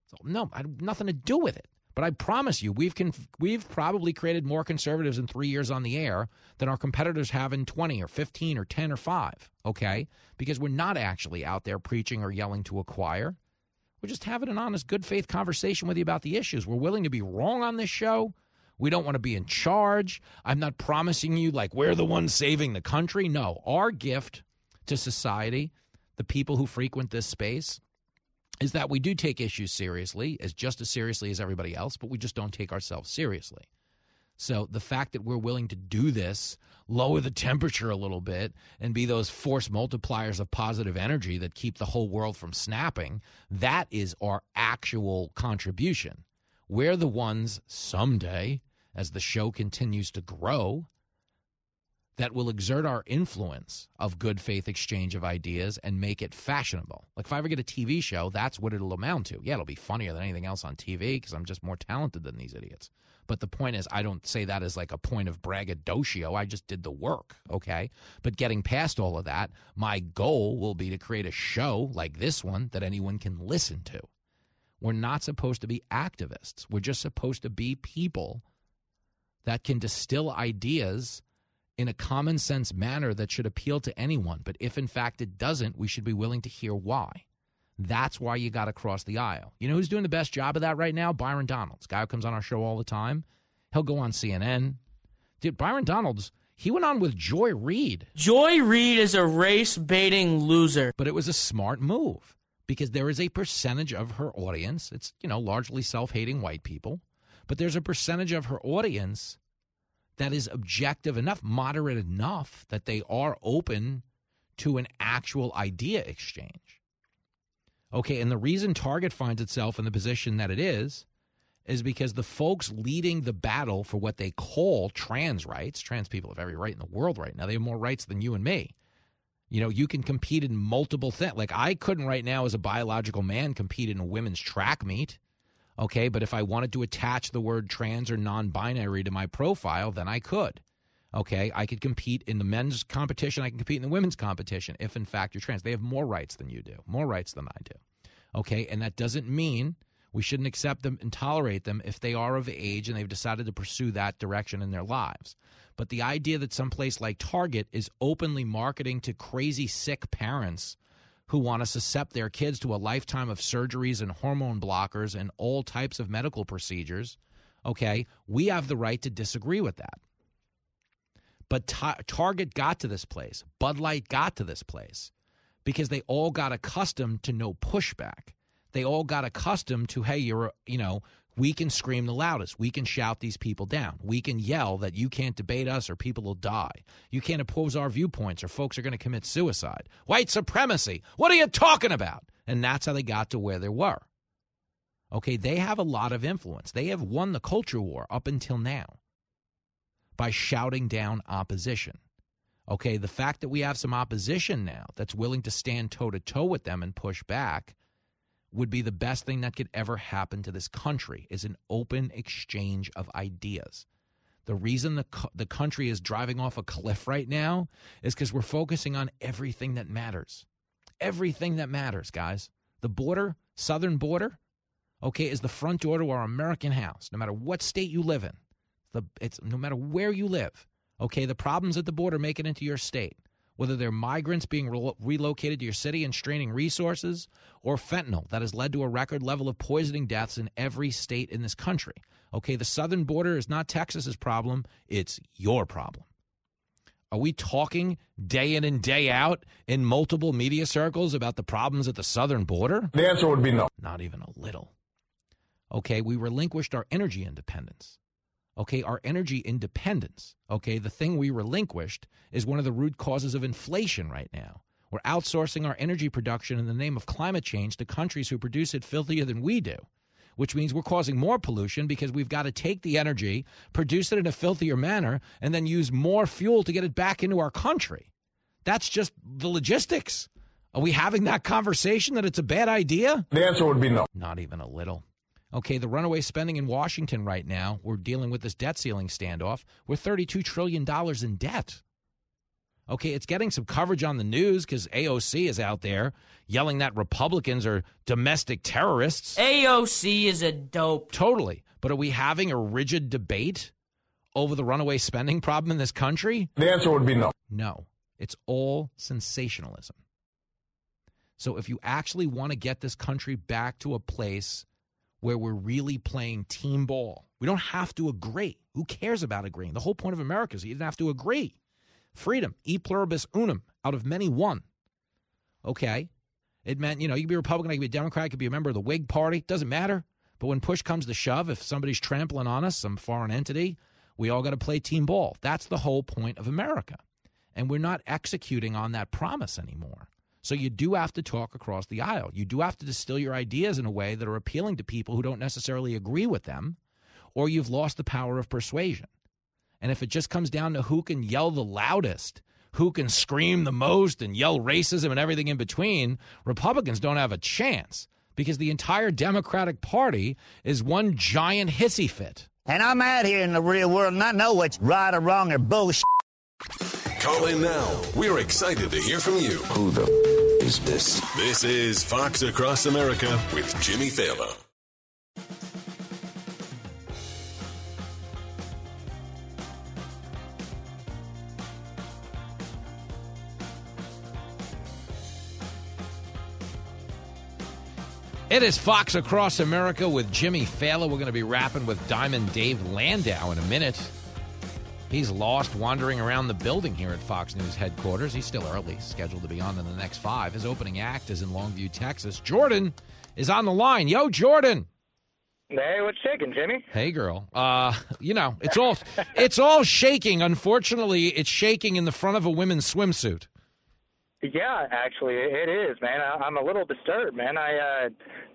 So, no, I have nothing to do with it. But I promise you, we've conf- we've probably created more conservatives in three years on the air than our competitors have in 20 or 15 or 10 or 5. Okay? Because we're not actually out there preaching or yelling to acquire. We're just having an honest, good faith conversation with you about the issues. We're willing to be wrong on this show. We don't want to be in charge. I'm not promising you like we're the ones saving the country. No, our gift to society, the people who frequent this space, is that we do take issues seriously, as just as seriously as everybody else, but we just don't take ourselves seriously. So the fact that we're willing to do this, lower the temperature a little bit, and be those force multipliers of positive energy that keep the whole world from snapping, that is our actual contribution. We're the ones someday, as the show continues to grow, that will exert our influence of good faith exchange of ideas and make it fashionable. Like if I ever get a TV show, that's what it'll amount to. Yeah, it'll be funnier than anything else on TV because I'm just more talented than these idiots. But the point is, I don't say that as like a point of braggadocio. I just did the work, okay? But getting past all of that, my goal will be to create a show like this one that anyone can listen to. We're not supposed to be activists. We're just supposed to be people that can distill ideas in a common sense manner that should appeal to anyone. But if in fact it doesn't, we should be willing to hear why. That's why you got to cross the aisle. You know who's doing the best job of that right now? Byron Donalds, guy who comes on our show all the time. He'll go on CNN. Dude, Byron Donalds, he went on with Joy Reid. Joy Reid is a race baiting loser. But it was a smart move because there is a percentage of her audience, it's, you know, largely self hating white people, but there's a percentage of her audience that is objective enough, moderate enough that they are open to an actual idea exchange. Okay, and the reason Target finds itself in the position that it is is because the folks leading the battle for what they call trans rights, trans people have every right in the world right now. They have more rights than you and me. You know, you can compete in multiple things. Like I couldn't right now as a biological man compete in a women's track meet. Okay, but if I wanted to attach the word trans or non binary to my profile, then I could. Okay, I could compete in the men's competition. I can compete in the women's competition if, in fact, you're trans. They have more rights than you do, more rights than I do. Okay, and that doesn't mean we shouldn't accept them and tolerate them if they are of age and they've decided to pursue that direction in their lives. But the idea that some place like Target is openly marketing to crazy sick parents who want to suscept their kids to a lifetime of surgeries and hormone blockers and all types of medical procedures, okay, we have the right to disagree with that. But ta- Target got to this place, Bud Light got to this place because they all got accustomed to no pushback. They all got accustomed to, hey, you're, you know, we can scream the loudest. We can shout these people down. We can yell that you can't debate us or people will die. You can't oppose our viewpoints or folks are going to commit suicide. White supremacy. What are you talking about? And that's how they got to where they were. Okay, they have a lot of influence. They have won the culture war up until now by shouting down opposition. Okay, the fact that we have some opposition now that's willing to stand toe to toe with them and push back would be the best thing that could ever happen to this country is an open exchange of ideas. The reason the the country is driving off a cliff right now is cuz we're focusing on everything that matters. Everything that matters, guys. The border, southern border, okay, is the front door to our American house, no matter what state you live in. The it's no matter where you live. Okay, the problems at the border make it into your state whether they're migrants being re- relocated to your city and straining resources, or fentanyl that has led to a record level of poisoning deaths in every state in this country. Okay, the southern border is not Texas's problem, it's your problem. Are we talking day in and day out in multiple media circles about the problems at the southern border? The answer would be no. Not even a little. Okay, we relinquished our energy independence okay, our energy independence, okay, the thing we relinquished is one of the root causes of inflation right now. We're outsourcing our energy production in the name of climate change to countries who produce it filthier than we do, which means we're causing more pollution because we've got to take the energy, produce it in a filthier manner, and then use more fuel to get it back into our country. That's just the logistics. Are we having that conversation that it's a bad idea? The answer would be no. Not even a little. Okay, the runaway spending in Washington right now, we're dealing with this debt ceiling standoff. We're $32 trillion in debt. Okay, it's getting some coverage on the news because AOC is out there yelling that Republicans are domestic terrorists. AOC is a dope. Totally. But are we having a rigid debate over the runaway spending problem in this country? The answer would be no. No. It's all sensationalism. So if you actually want to get this country back to a place where we're really playing team ball, we don't have to agree. Who cares about agreeing? The whole point of America is you didn't have to agree. Freedom, e pluribus unum, out of many one. Okay. It meant, you know, you could be Republican, I could be a Democrat, I could be a member of the Whig Party. Doesn't matter. But when push comes to shove, if somebody's trampling on us, some foreign entity, we all got to play team ball. That's the whole point of America. And we're not executing on that promise anymore. So you do have to talk across the aisle. You do have to distill your ideas in a way that are appealing to people who don't necessarily agree with them, or you've lost the power of persuasion. And if it just comes down to who can yell the loudest, who can scream the most and yell racism and everything in between, Republicans don't have a chance because the entire Democratic Party is one giant hissy fit. And I'm out here in the real world and I know what's right or wrong or bullshit. Call in now. We're excited to hear from you. Who the f- is this? This is Fox Across America with Jimmy Failla. It is Fox Across America with Jimmy Failla. We're going to be rapping with Diamond Dave Landau in a minute. He's lost wandering around the building here at Fox News headquarters. He's still early, scheduled to be on in the next five. His opening act is in Longview, Texas. Jordan is on the line. Yo, Jordan. Hey, what's shaking, Jimmy? Hey, girl. Uh, you know, it's all it's all shaking. Unfortunately, it's shaking in the front of a women's swimsuit. Yeah, actually, it is, man. I, I'm a little disturbed, man. I uh,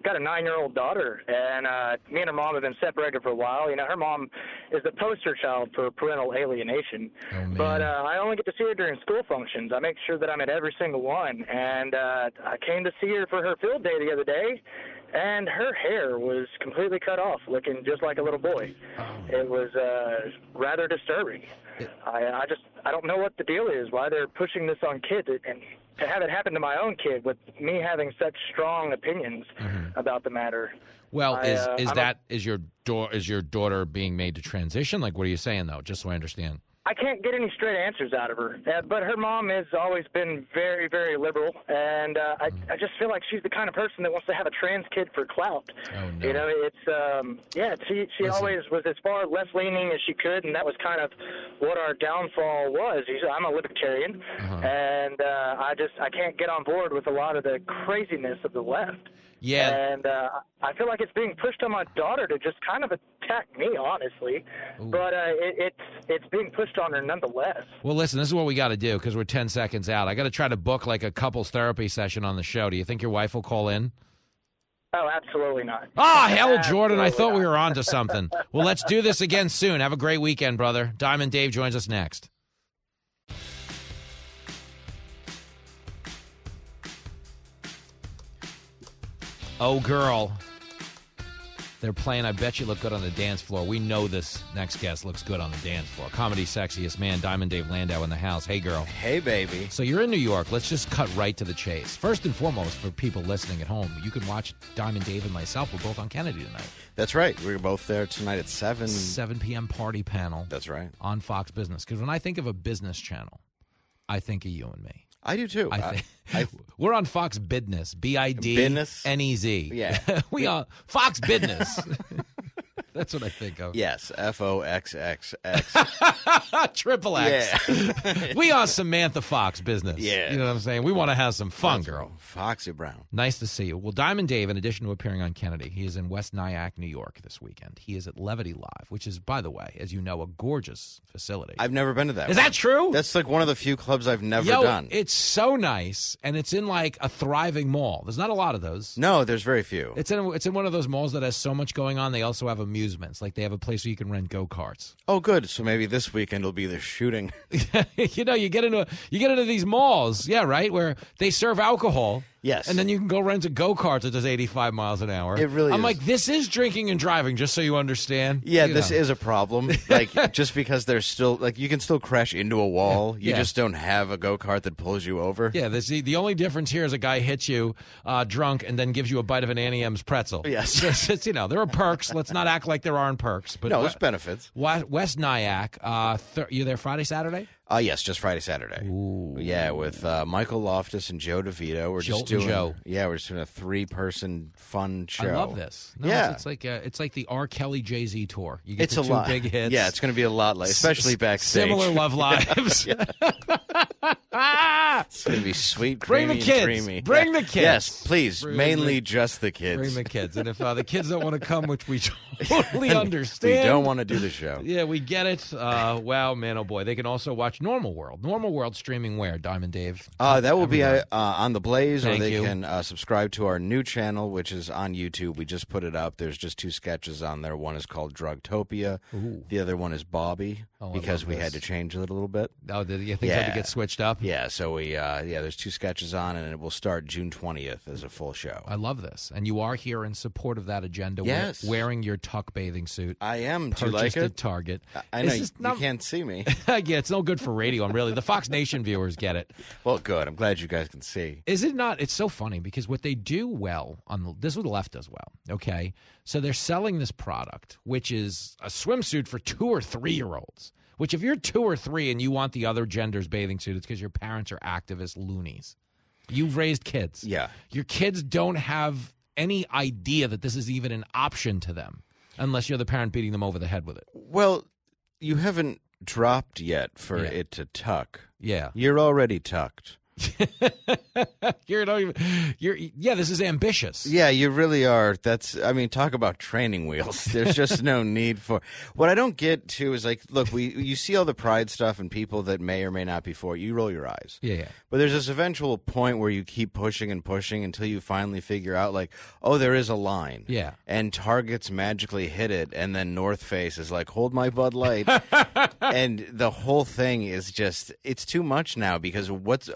got a nine-year-old daughter, and uh, me and her mom have been separated for a while. You know, her mom is the poster child for parental alienation. Oh, but uh, I only get to see her during school functions. I make sure that I'm at every single one. And uh, I came to see her for her field day the other day, and her hair was completely cut off, looking just like a little boy. Oh. It was uh, rather disturbing. I, I just I don't know what the deal is. Why they're pushing this on kids, and to have it happen to my own kid with me having such strong opinions about the matter. Well, I, is uh, is a- that is your daughter is your daughter being made to transition? Like, what are you saying though? Just so I understand. I can't get any straight answers out of her. Uh, but her mom has always been very, very liberal, and uh, I, I just feel like she's the kind of person that wants to have a trans kid for clout. Oh no. You know, it's um, yeah. She she Listen. always was as far left leaning as she could, and that was kind of what our downfall was. I'm a libertarian, Uh-huh. and uh, I just I can't get on board with a lot of the craziness of the left. Yeah. And uh, I feel like it's being pushed on my daughter to just kind of attack me, honestly. But uh, it, it's it's being pushed on her nonetheless. Well, listen, this is what we got to do because we're 10 seconds out. I got to try to book like a couples therapy session on the show. Do you think your wife will call in? Oh, absolutely not. Ah, hell, Jordan, I thought we were on to something. Well, let's do this again soon. Have a great weekend, brother. Diamond Dave joins us next. Oh, girl. They're playing I Bet You Look Good on the Dance Floor. We know this next guest looks good on the dance floor. Comedy sexiest man, Diamond Dave Landau in the house. Hey, girl. Hey, baby. So you're in New York. Let's just cut right to the chase. First and foremost, for people listening at home, you can watch Diamond Dave and myself. We're both on Kennedy tonight. That's right. We're both there tonight at 7. 7 p.m. party panel. That's right. On Fox Business. Because when I think of a business channel, I think of you and me. I do too. I I- think, I- we're on Fox Business. B I D? N E Z. Yeah. we are Fox Business. That's what I think of. Yes, F O X X X. Triple X. Yeah. we are Samantha Fox business. Yeah. You know what I'm saying? We want to have some fun, girl. Foxy Brown. Nice to see you. Well, Diamond Dave, in addition to appearing on Kennedy, he is in West Nyack, New York this weekend. He is at Levity Live, which is, by the way, as you know, a gorgeous facility. I've never been to that. Is one. that true? That's like one of the few clubs I've never Yo, done. It's so nice, and it's in like a thriving mall. There's not a lot of those. no, there's very few. It's in it's in one of those malls that has so much going on. They also have amusements, like they have a place where you can rent go karts. Oh, good. So maybe this weekend will be the shooting. you know, you get into you get into these malls, yeah, right, where they serve alcohol, Yes. And then you can go rent a go kart that does 85 miles an hour. It really I'm is. like, this is drinking and driving, just so you understand. Yeah, You this know. is a problem. Like just because there's still like you can still crash into a wall. You Yeah. just don't have a go kart that pulls you over. Yeah, this, the, the only difference here is a guy hits you uh, drunk and then gives you a bite of an Auntie Anne's pretzel. Yes. It's, it's, you know, there are perks. Let's not act like there aren't perks. But no, there's benefits. West, West Nyack, uh, th- you there Friday, Saturday? Uh, yes, just Friday, Saturday. Yeah, with uh, Michael Loftus and Joe DeVito. We're just Joltin' doing. Joe. Yeah, we're just doing a three-person fun show. I love this. No, yeah, it's, it's like uh, it's like the R. Kelly Jay Z tour. You get it's the a two lot. big hits. Yeah, it's going to be a lot like, especially S- backstage. Similar love lives. It's going to be sweet, Bring the creamy, and kids. creamy. Bring Yeah. the kids. Yes, please. Bring mainly the- just the kids. Bring the kids, and if uh, the kids don't want to come, which we totally understand, we don't want to do the show. Yeah, we get it. Uh, wow, man, oh boy, they can also watch Normal World. Normal World streaming where? Diamond Dave. Uh, that will be uh, uh, on the Blaze, Thank or they you. can uh, subscribe to our new channel, which is on YouTube. We just put it up. There's just two sketches on there. One is called Drugtopia. Ooh. The other one is Bobby, Oh, because we this. had to change it a little bit. Oh, did you things had to get switched up? Yeah, so we uh, yeah, there's two sketches on, and it will start June 20th as a full show. I love this, and you are here in support of that agenda. we- Yes. wearing your tuck bathing suit. I am. Do you Purchased like it? Target. I- I know you not- can't see me. yeah, it's no good for radio. I'm really the Fox Nation viewers get it. Well, good. I'm glad you guys can see. Is it not? It's so funny because what they do well on the, this is what the left does well. Okay, so they're selling this product, which is a swimsuit for two or three year olds. Which, if you're two or three and you want the other gender's bathing suit, it's because your parents are activist loonies. You've raised kids. Yeah. Your kids don't have any idea that this is even an option to them, unless you're the parent beating them over the head with it. Well, you haven't dropped yet for Yeah. it to tuck. Yeah. You're already tucked. you're not even. You're yeah. This is ambitious. Yeah, you really are. That's I mean, talk about training wheels. There's just no need for What I don't get to is like, look, we you see all the pride stuff and people that may or may not be for it, you roll your eyes. Yeah, yeah. But there's this eventual point where you keep pushing and pushing until you finally figure out like, oh, there is a line. Yeah. And Target's magically hit it and then North Face is like, hold my Bud Light. and the whole thing is just it's too much now because what's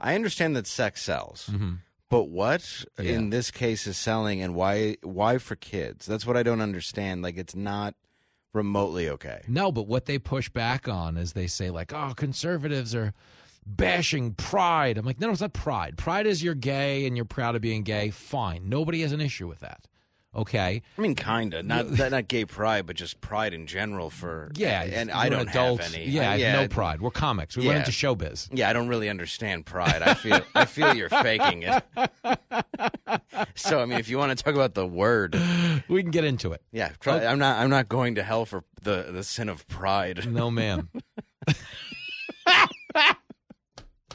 I understand that sex sells. Mm-hmm. But what Yeah. in this case is selling and why why for kids? That's what I don't understand. Like it's not remotely okay. No, but what they push back on is they say like, "Oh, conservatives are bashing pride." I'm like, "No, no, it's not pride. Pride is you're gay and you're proud of being gay. Fine. Nobody has an issue with that." Okay? I mean kinda. Not not gay pride, but just pride in general for Yeah, and I don't adult. have any. Yeah, I- have no pride. We're comics. We went into showbiz. Yeah, I don't really understand pride. I feel I feel you're faking it. so I mean, if you want to talk about the word, We can get into it. yeah, try, Okay. I'm not I'm not going to hell for the the sin of pride. No, ma'am.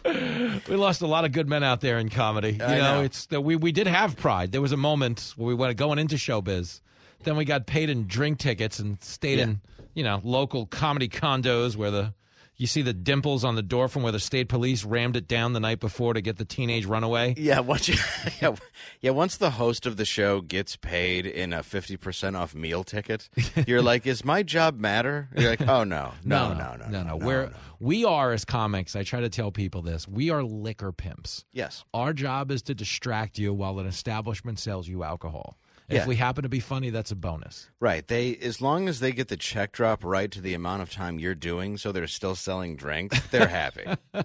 we lost a lot of good men out there in comedy. You I know, know. it's that we we did have pride. There was a moment where we went going into showbiz. Then we got paid in drink tickets and stayed Yeah. in, you know, local comedy condos where the you see the dimples on the door from where the state police rammed it down the night before to get the teenage runaway. Yeah, once you, yeah, yeah, once the host of the show gets paid in a fifty percent off meal ticket, you're like, "Is my job matter?" You're like, "Oh no, no, no, no, no, no. We're we are as comics. I try to tell people this. We are liquor pimps. Yes. Our job is to distract you while an establishment sells you alcohol. Yeah. If we happen to be funny, that's a bonus. Right. They as long as they get the check drop right to the amount of time you're doing, so they're still selling drinks, they're happy.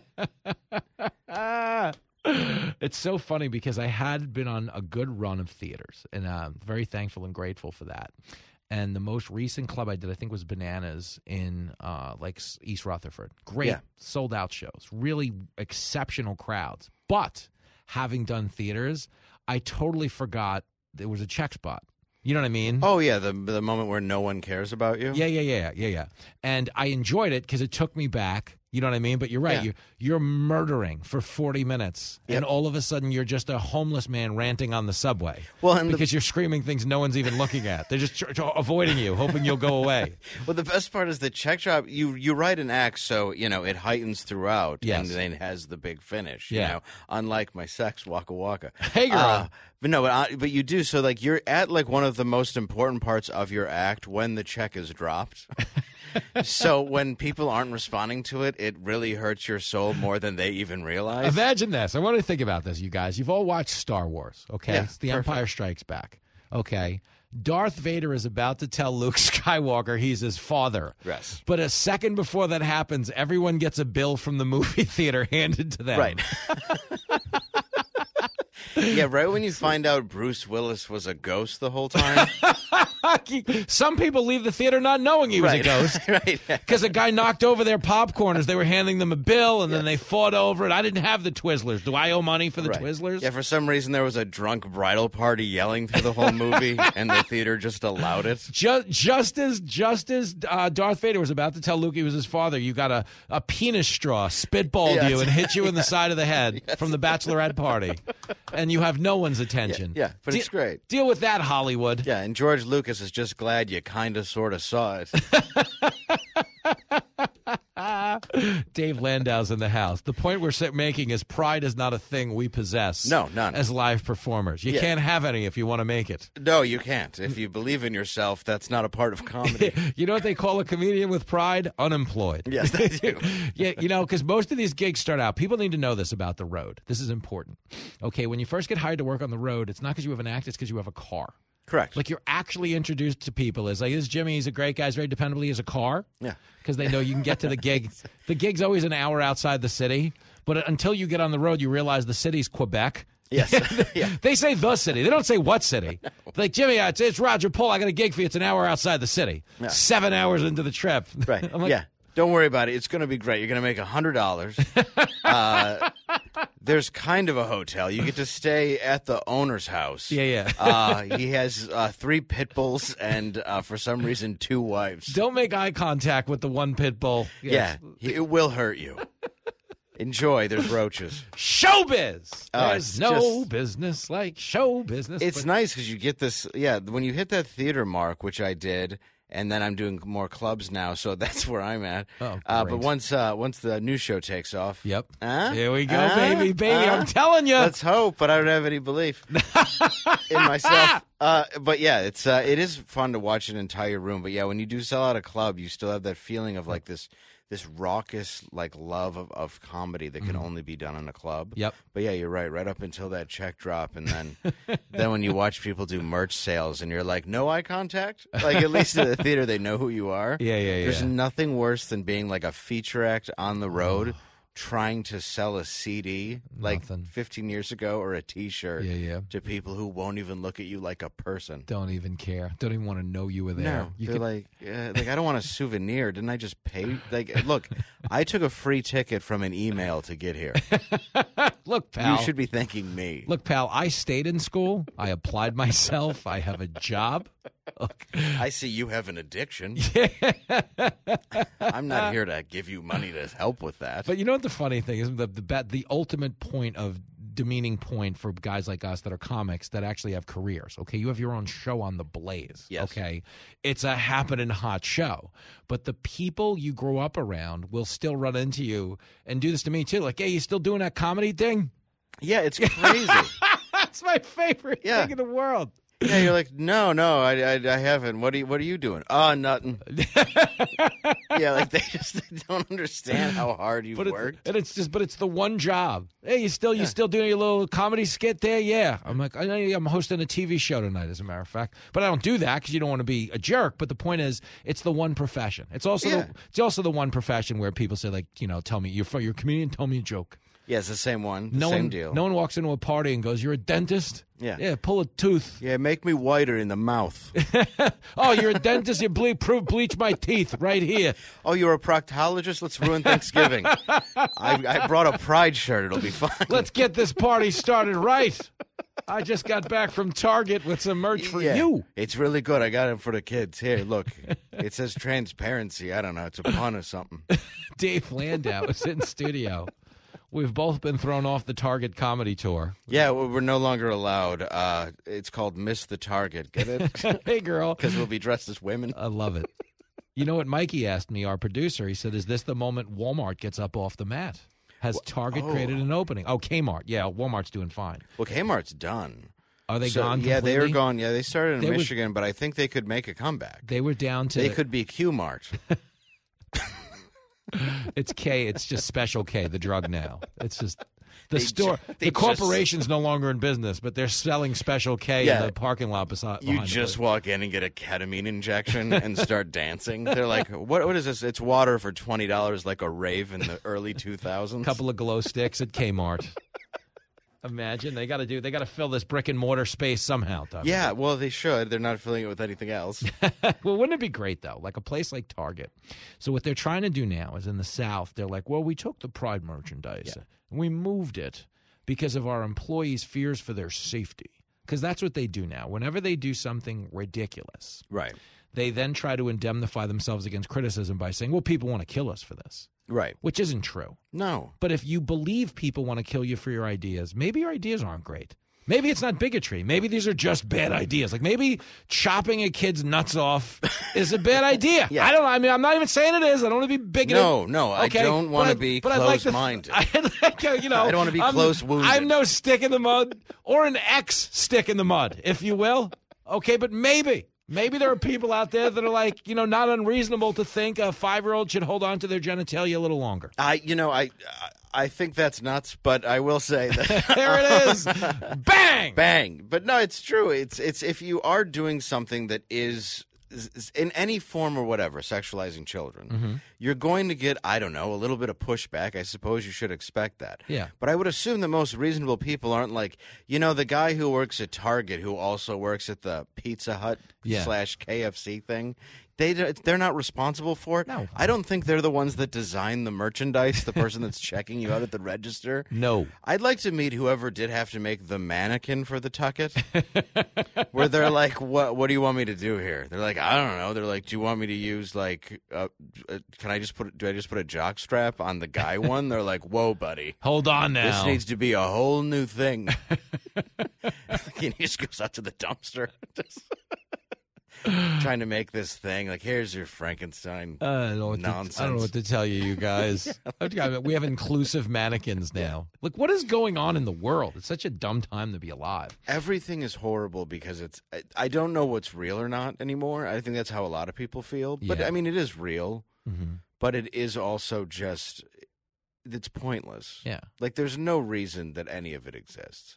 it's so funny because I had been on a good run of theaters, and I'm very thankful and grateful for that. And the most recent club I did, I think, was Bananas in uh, like East Rutherford. Great, Yeah. sold out shows, really exceptional crowds. But having done theaters, I totally forgot there was a check spot. You know what I mean? oh yeah, the the moment where no one cares about you. Yeah, yeah, yeah, yeah, yeah. And I enjoyed it because it took me back. You know what I mean? But you're right. Yeah. You're you're murdering for 40 minutes, Yep. and all of a sudden you're just a homeless man ranting on the subway. Well, and the- because you're screaming things no one's even looking at. They're just avoiding you, hoping you'll go away. Well, the best part is the check drop. You you write an act so you know it heightens throughout, Yes. and then has the big finish. Yeah. You know, unlike my sex waka waka. Hey, girl. Uh, but no, but, I, but you do so like you're at like one of the most important parts of your act when the check is dropped. so when people aren't responding to it, it really hurts your soul more than they even realize. Imagine this. I want to think about this, you guys. You've all watched Star Wars, okay? Yeah, it's the perfect. Empire Strikes Back, okay? Darth Vader is about to tell Luke Skywalker he's his father. Yes. But a second before that happens, everyone gets a bill from the movie theater handed to them. Right. Yeah, right when you find out Bruce Willis was a ghost the whole time. Some people leave the theater not knowing he was a ghost. right. Because a guy knocked over their popcorn as they were handing them a bill, and then they fought over it. I didn't have the Twizzlers. Do I owe money for the Right. Twizzlers? Yeah, for some reason there was a drunk bridal party yelling through the whole movie, and the theater just allowed it. Just, just as just as uh, Darth Vader was about to tell Luke he was his father, you got a, a penis straw spitballed Yes. you and hit you in the side of the head from the bachelorette party, and you have no one's attention. Yeah, but De- it's great. Deal with that, Hollywood. Yeah, and George Lucas is just glad you kind of sort of saw it. Dave Landau's in the house. The point we're making is pride is not a thing we possess. No, none. As live performers, you Yeah. can't have any if you want to make it. no, you can't. If you believe in yourself, that's not a part of comedy. You know what they call a comedian with pride? Unemployed. yes, they do. yeah, you know, because most of these gigs start out. People need to know this about the road. This is important. Okay, when you first get hired to work on the road, it's not because you have an act; it's because you have a car. Correct. Like you're actually introduced to people as like, "This is Jimmy. He's a great guy. He's very dependable. He has a car." Yeah. because they know you can get to the gig. the gig's always an hour outside the city, but until you get on the road, you realize the city's Quebec. Yes. yeah. They say the city. They don't say what city. Like Jimmy, uh, it's, it's Roger Paul. I got a gig for you. It's an hour outside the city. Yeah. Seven hours into the trip. Right. I'm like, yeah. Don't worry about it. It's going to be great. You're going to make a hundred dollars. uh, there's kind of a hotel. You get to stay at the owner's house. Yeah, yeah. uh, he has uh, three pit bulls and uh, for some reason two wives. Don't make eye contact with the one pit bull. Yeah, he- it will hurt you. Enjoy. There's roaches. Showbiz. Oh, There's it's no just- business like show business. It's but- nice because you get this. Yeah, when you hit that theater mark, which I did, and then I'm doing more clubs now, so that's where I'm at. Oh, uh, but once uh, once the new show takes off, Yep. Huh? Here we go, baby, baby. I'm telling you. Let's hope, but I don't have any belief in myself. Uh, but yeah, it's uh, it is fun to watch an entire room. But yeah, when you do sell out a club, you still have that feeling of like this this raucous like love of, of comedy that can only be done in a club. Mm-hmm. Yep. But yeah, you're right. Right up until that check drop, and then then when you watch people do merch sales, and you're like, no eye contact. Like at least at the theater, they know who you are. Yeah, yeah, There's yeah. nothing worse than being like a feature act on the road. Trying to sell a CD like Nothing. 15 years ago or a T-shirt Yeah, yeah. to people who won't even look at you like a person. Don't even care. Don't even want to know you were there. No, you they're like, uh, like I don't want a souvenir. Didn't I just pay? Like, look, I took a free ticket from an email to get here. look, pal. You should be thanking me. Look, pal. I stayed in school. I applied myself. I have a job. I see you have an addiction. I'm not here to give you money to help with that. But you know what the funny thing is the the the ultimate point of demeaning point for guys like us that are comics that actually have careers. Okay, you have your own show on the Blaze. Yes. Okay, it's a happening hot show, but the people you grow up around will still run into you and do this to me too. Like, hey, you still doing that comedy thing? yeah, it's crazy. That's my favorite Yeah. thing in the world. Yeah, you're like, no, no, I, I, I haven't. What are you, what are you doing? Oh, nothing. yeah, like they just don't understand how hard you've But worked. it's, and it's just, but it's the one job. Hey, you still, you still doing your little comedy skit there? Yeah. I'm like, I, I'm hosting a TV show tonight, as a matter of fact. But I don't do that because you don't want to be a jerk. But the point is, it's the one profession. It's also, Yeah. the, it's also the one profession where people say, like, you know, tell me you're you're a comedian. Tell me a joke. Yeah, it's the same one. The No same one, deal. no one walks into a party and goes, "You're a dentist." Yeah. Yeah. Pull a tooth. Yeah, make me whiter in the mouth. Oh, you're a dentist. You ble- pro- bleach my teeth right here. oh, you're a proctologist? Let's ruin Thanksgiving. I, I brought a pride shirt. It'll be fine. Let's get this party started right. I just got back from Target with some merch for Yeah. you. It's really good. I got it for the kids. Here, look. it says transparency. I don't know. It's a pun or something. Dave Landau is in studio. We've both been thrown off the Target comedy tour. Yeah, well, we're no longer allowed. Uh, it's called Miss the Target. Get it? hey, girl. Because we'll be dressed as women. I love it. You know what Mikey asked me, our producer? He said, Is this the moment Walmart gets up off the mat? Has Target oh. created an opening? Oh, Kmart. Yeah, Walmart's doing fine. Well, Kmart's done. Are they So, gone? Yeah, they are gone. Yeah, they started in They were- Michigan, but I think they could make a comeback. They were down to. They could be Q Mart. It's K. It's just Special K, the drug now. It's just the They store. they the just- corporation's no longer in business, but they're selling Special K Yeah. in the parking lot beside. You just walk in and get a ketamine injection and start dancing. They're like, "What? What is this? It's water for twenty dollars, like a rave in the early two thousands." couple of glow sticks at Kmart. Imagine they got to do. They got to fill this brick and mortar space somehow. Tommy. Yeah, well, they should. They're not filling it with anything else. well, wouldn't it be great though? Like a place like Target. So what they're trying to do now is in the South, they're like, well, we took the Pride merchandise and we moved it because of our employees' fears for their safety. Because that's what they do now. Whenever they do something ridiculous, right? They then try to indemnify themselves against criticism by saying, well, people want to kill us for this. Right. Which isn't true. No. But if you believe people want to kill you for your ideas, maybe your ideas aren't great. Maybe it's not bigotry. Maybe these are just bad ideas. Like maybe chopping a kid's nuts off is a bad idea. I don't. I mean, I'm not even saying it is. I don't want to be bigoted. No, no, okay? I don't wanna be but I'd like to- close-minded. Like to, you know, I don't wanna be I'm- close-wounded. I'm no stick in the mud or an ex stick in the mud, if you will. Okay, but maybe. Maybe there are people out there that are like, you know, not unreasonable to think a five year old should hold on to their genitalia a little longer. I, you know, I, I think that's nuts, but I will say that There it is. Bang! bang. But no, it's true. It's it's if you are doing something that is is in any form or whatever, sexualizing children, Mhm. you're going to get, I don't know, a little bit of pushback. I suppose you should expect that. Yeah. But I would assume that most reasonable people aren't like, you know, the guy who works at Target who also works at the Pizza Hut Yeah. slash KFC thing. They they're not responsible for it. No, I don't think they're the ones that design the merchandise. The person that's checking you out at the register. No. I'd like to meet whoever did have to make the mannequin for the tucket. where they're like, "What? What do you want me to do here?" They're like, "I don't know." They're like, "Do you want me to use like? Uh, can I just put? Do I just put a jock strap on the guy one?" They're like, "Whoa, buddy, Hold on now. this needs to be a whole new thing." he just goes out to the dumpster. Trying to make this thing like here's your Frankenstein Uh, I don't know to- nonsense. I don't know what to tell you, you guys. we have inclusive mannequins now. Look, what is going on in the world? It's such a dumb time to be alive. Everything is horrible because it's. I, I don't know what's real or not anymore. I think that's how a lot of people feel. But Yeah. I mean, it is real, Mhm. but it is also just. It's pointless. Yeah. Like there's no reason that any of it exists.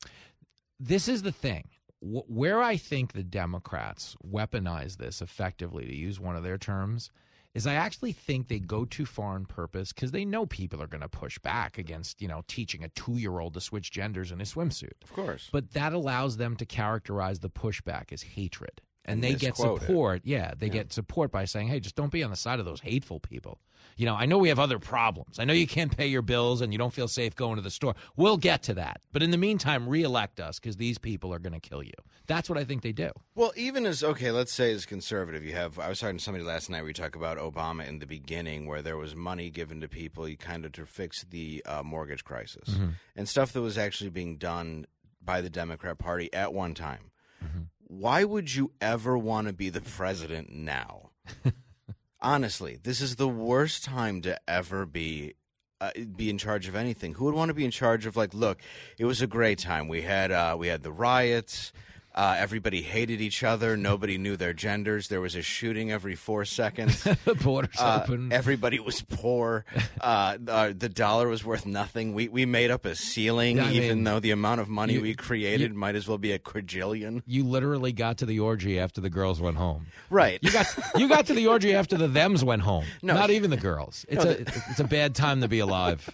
This is the thing. Wh- Where I think the Democrats weaponize this effectively, to use one of their terms, is I actually think they go too far on purpose because they know people are going to push back against, you know, teaching a two year old to switch genders in a swimsuit. Of course. But that allows them to characterize the pushback as hatred. And, they get it. support. Yeah, they get support by saying, hey, just don't be on the side of those hateful people. You know, I know we have other problems. I know you can't pay your bills and you don't feel safe going to the store. We'll get to that. But in the meantime, reelect us because these people are going to kill you. That's what I think they do. Well, even as okay, let's say as conservative, you have. I was talking to somebody last night. We talk about Obama in the beginning, where there was money given to people, you kind of to fix the uh, mortgage crisis Mhm. and stuff that was actually being done by the Democrat Party at one time. Mm-hmm. Why would you ever want to be the president now? Honestly, this is the worst time to ever be uh, be in charge of anything. Who would want to be in charge of like, look, it was a great time. We had uh, we had the riots. Uh, everybody hated each other. Nobody knew their genders. There was a shooting every four seconds. the borders Uh, open. Everybody was poor. Uh, uh, the dollar was worth nothing. We we made up a ceiling, Yeah, even mean, though the amount of money you- we created you- might as well be a quadrillion. You literally got to the orgy after the girls went home. Right. You got you got to the orgy after the thems went home. No. Not even the girls. It's No, a the- it's a bad time to be alive.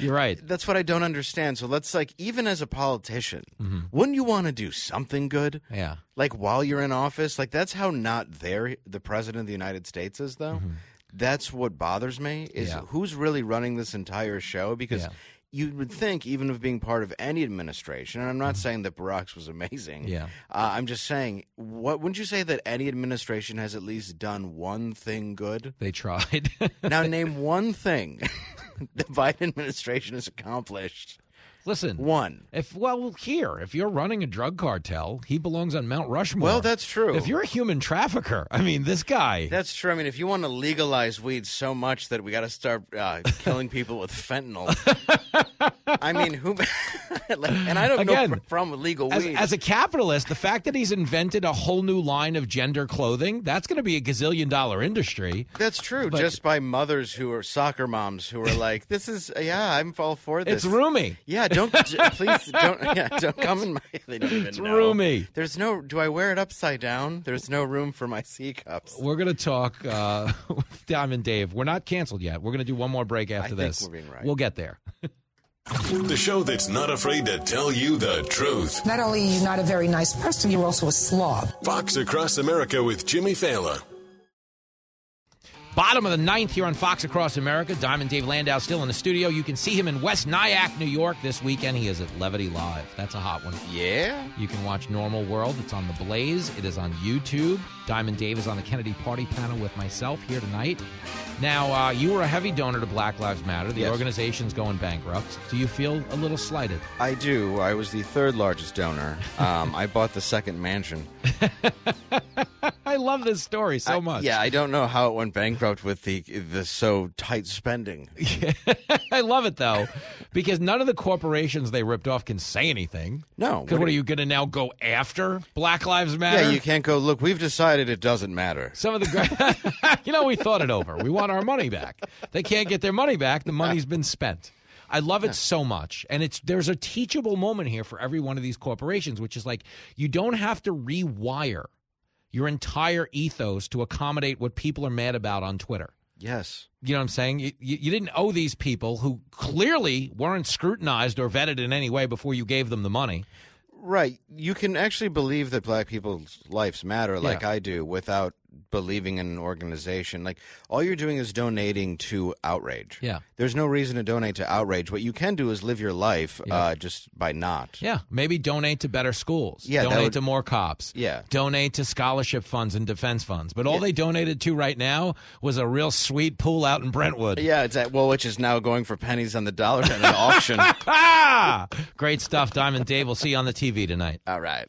You're right. That's what I don't understand. So let's like, even as a politician, Mhm. wouldn't you want to do something good? Yeah. Like while you're in office, like that's how not there the president of the United States is, though. That's what bothers me is Mm-hmm. Yeah. who's really running this entire show because. Yeah. You would think, even of being part of any administration, and I'm not saying that Barack's was amazing. Mm-hmm. Yeah. uh, I'm just saying, what wouldn't you say that any administration has at least done one thing good? They tried. now, name one thing the Biden administration has accomplished. Listen, one. If well, here, if you're running a drug cartel, he belongs on Mount Rushmore. Well, that's true. If you're a human trafficker, I mean, this guy. That's true. I mean, if you want to legalize weed so much that we got to start uh, killing people with fentanyl, I mean, who? and I don't Again, know from, legal As, weed. as a capitalist, the fact that he's invented a whole new line of gender clothing, that's going to be a gazillion dollar industry. That's true. But- just by mothers who are soccer moms who are like, "This is yeah, I'm all for this." It's roomy. Yeah, don't j- please don't yeah, don't come in my. They don't even It's know. roomy. There's no. Do I wear it upside down? There's no room for my C cups. We're going to talk uh, with Diamond Dave. We're not canceled yet. We're going to do one more break after think this. we're being right. We'll get there. The show that's not afraid to tell you the truth. Not only are you not a very nice person, you're also a slob. Fox Across America with Jimmy Failla. Bottom of the ninth here on Fox Across America. Diamond Dave Landau still in the studio. You can see him in West Nyack, New York this weekend. He is at Levity Live. That's a hot one. Yeah. You can watch Normal World. It's on the Blaze. It is on YouTube. Diamond Dave is on the Kennedy Party panel with myself here tonight. Now, uh, you were a heavy donor to Black Lives Matter. The Yes. organization's going bankrupt. Do you feel a little slighted? I do. I was the third largest donor. Um, I bought the second mansion. I love this story so I- much. Yeah, I don't know how it went bankrupt with the the so tight spending. I love it though, because none of the corporations they ripped off can say anything. No, Because what, are you going to now go after Black Lives Matter? Yeah, you can't go. Look, we've decided it doesn't matter. Some of the, gra- you know, we thought it over. We want our money back. They can't get their money back. The money's been spent. I love it so much, and it's there's a teachable moment here for every one of these corporations, which is like you don't have to rewire your entire ethos to accommodate what people are mad about on Twitter. Yes. You know what I'm saying? You, you, you didn't owe these people who clearly weren't scrutinized or vetted in any way before you gave them the money. Right. You can actually believe that black people's lives matter like Yeah. I do without believing in an organization. Like all you're doing is donating to outrage. Yeah. There's no reason to donate to outrage. What you can do is live your life uh, just by not. Yeah, maybe donate to better schools. Yeah, donate would- to more cops. Yeah. donate to scholarship funds and defense funds. But all they donated to right now was a real sweet pool out in Brentwood. Yeah, it's at, well, which is now going for pennies on the dollar at an auction. Great stuff, Diamond Dave. We'll see you on the TV tonight. All right.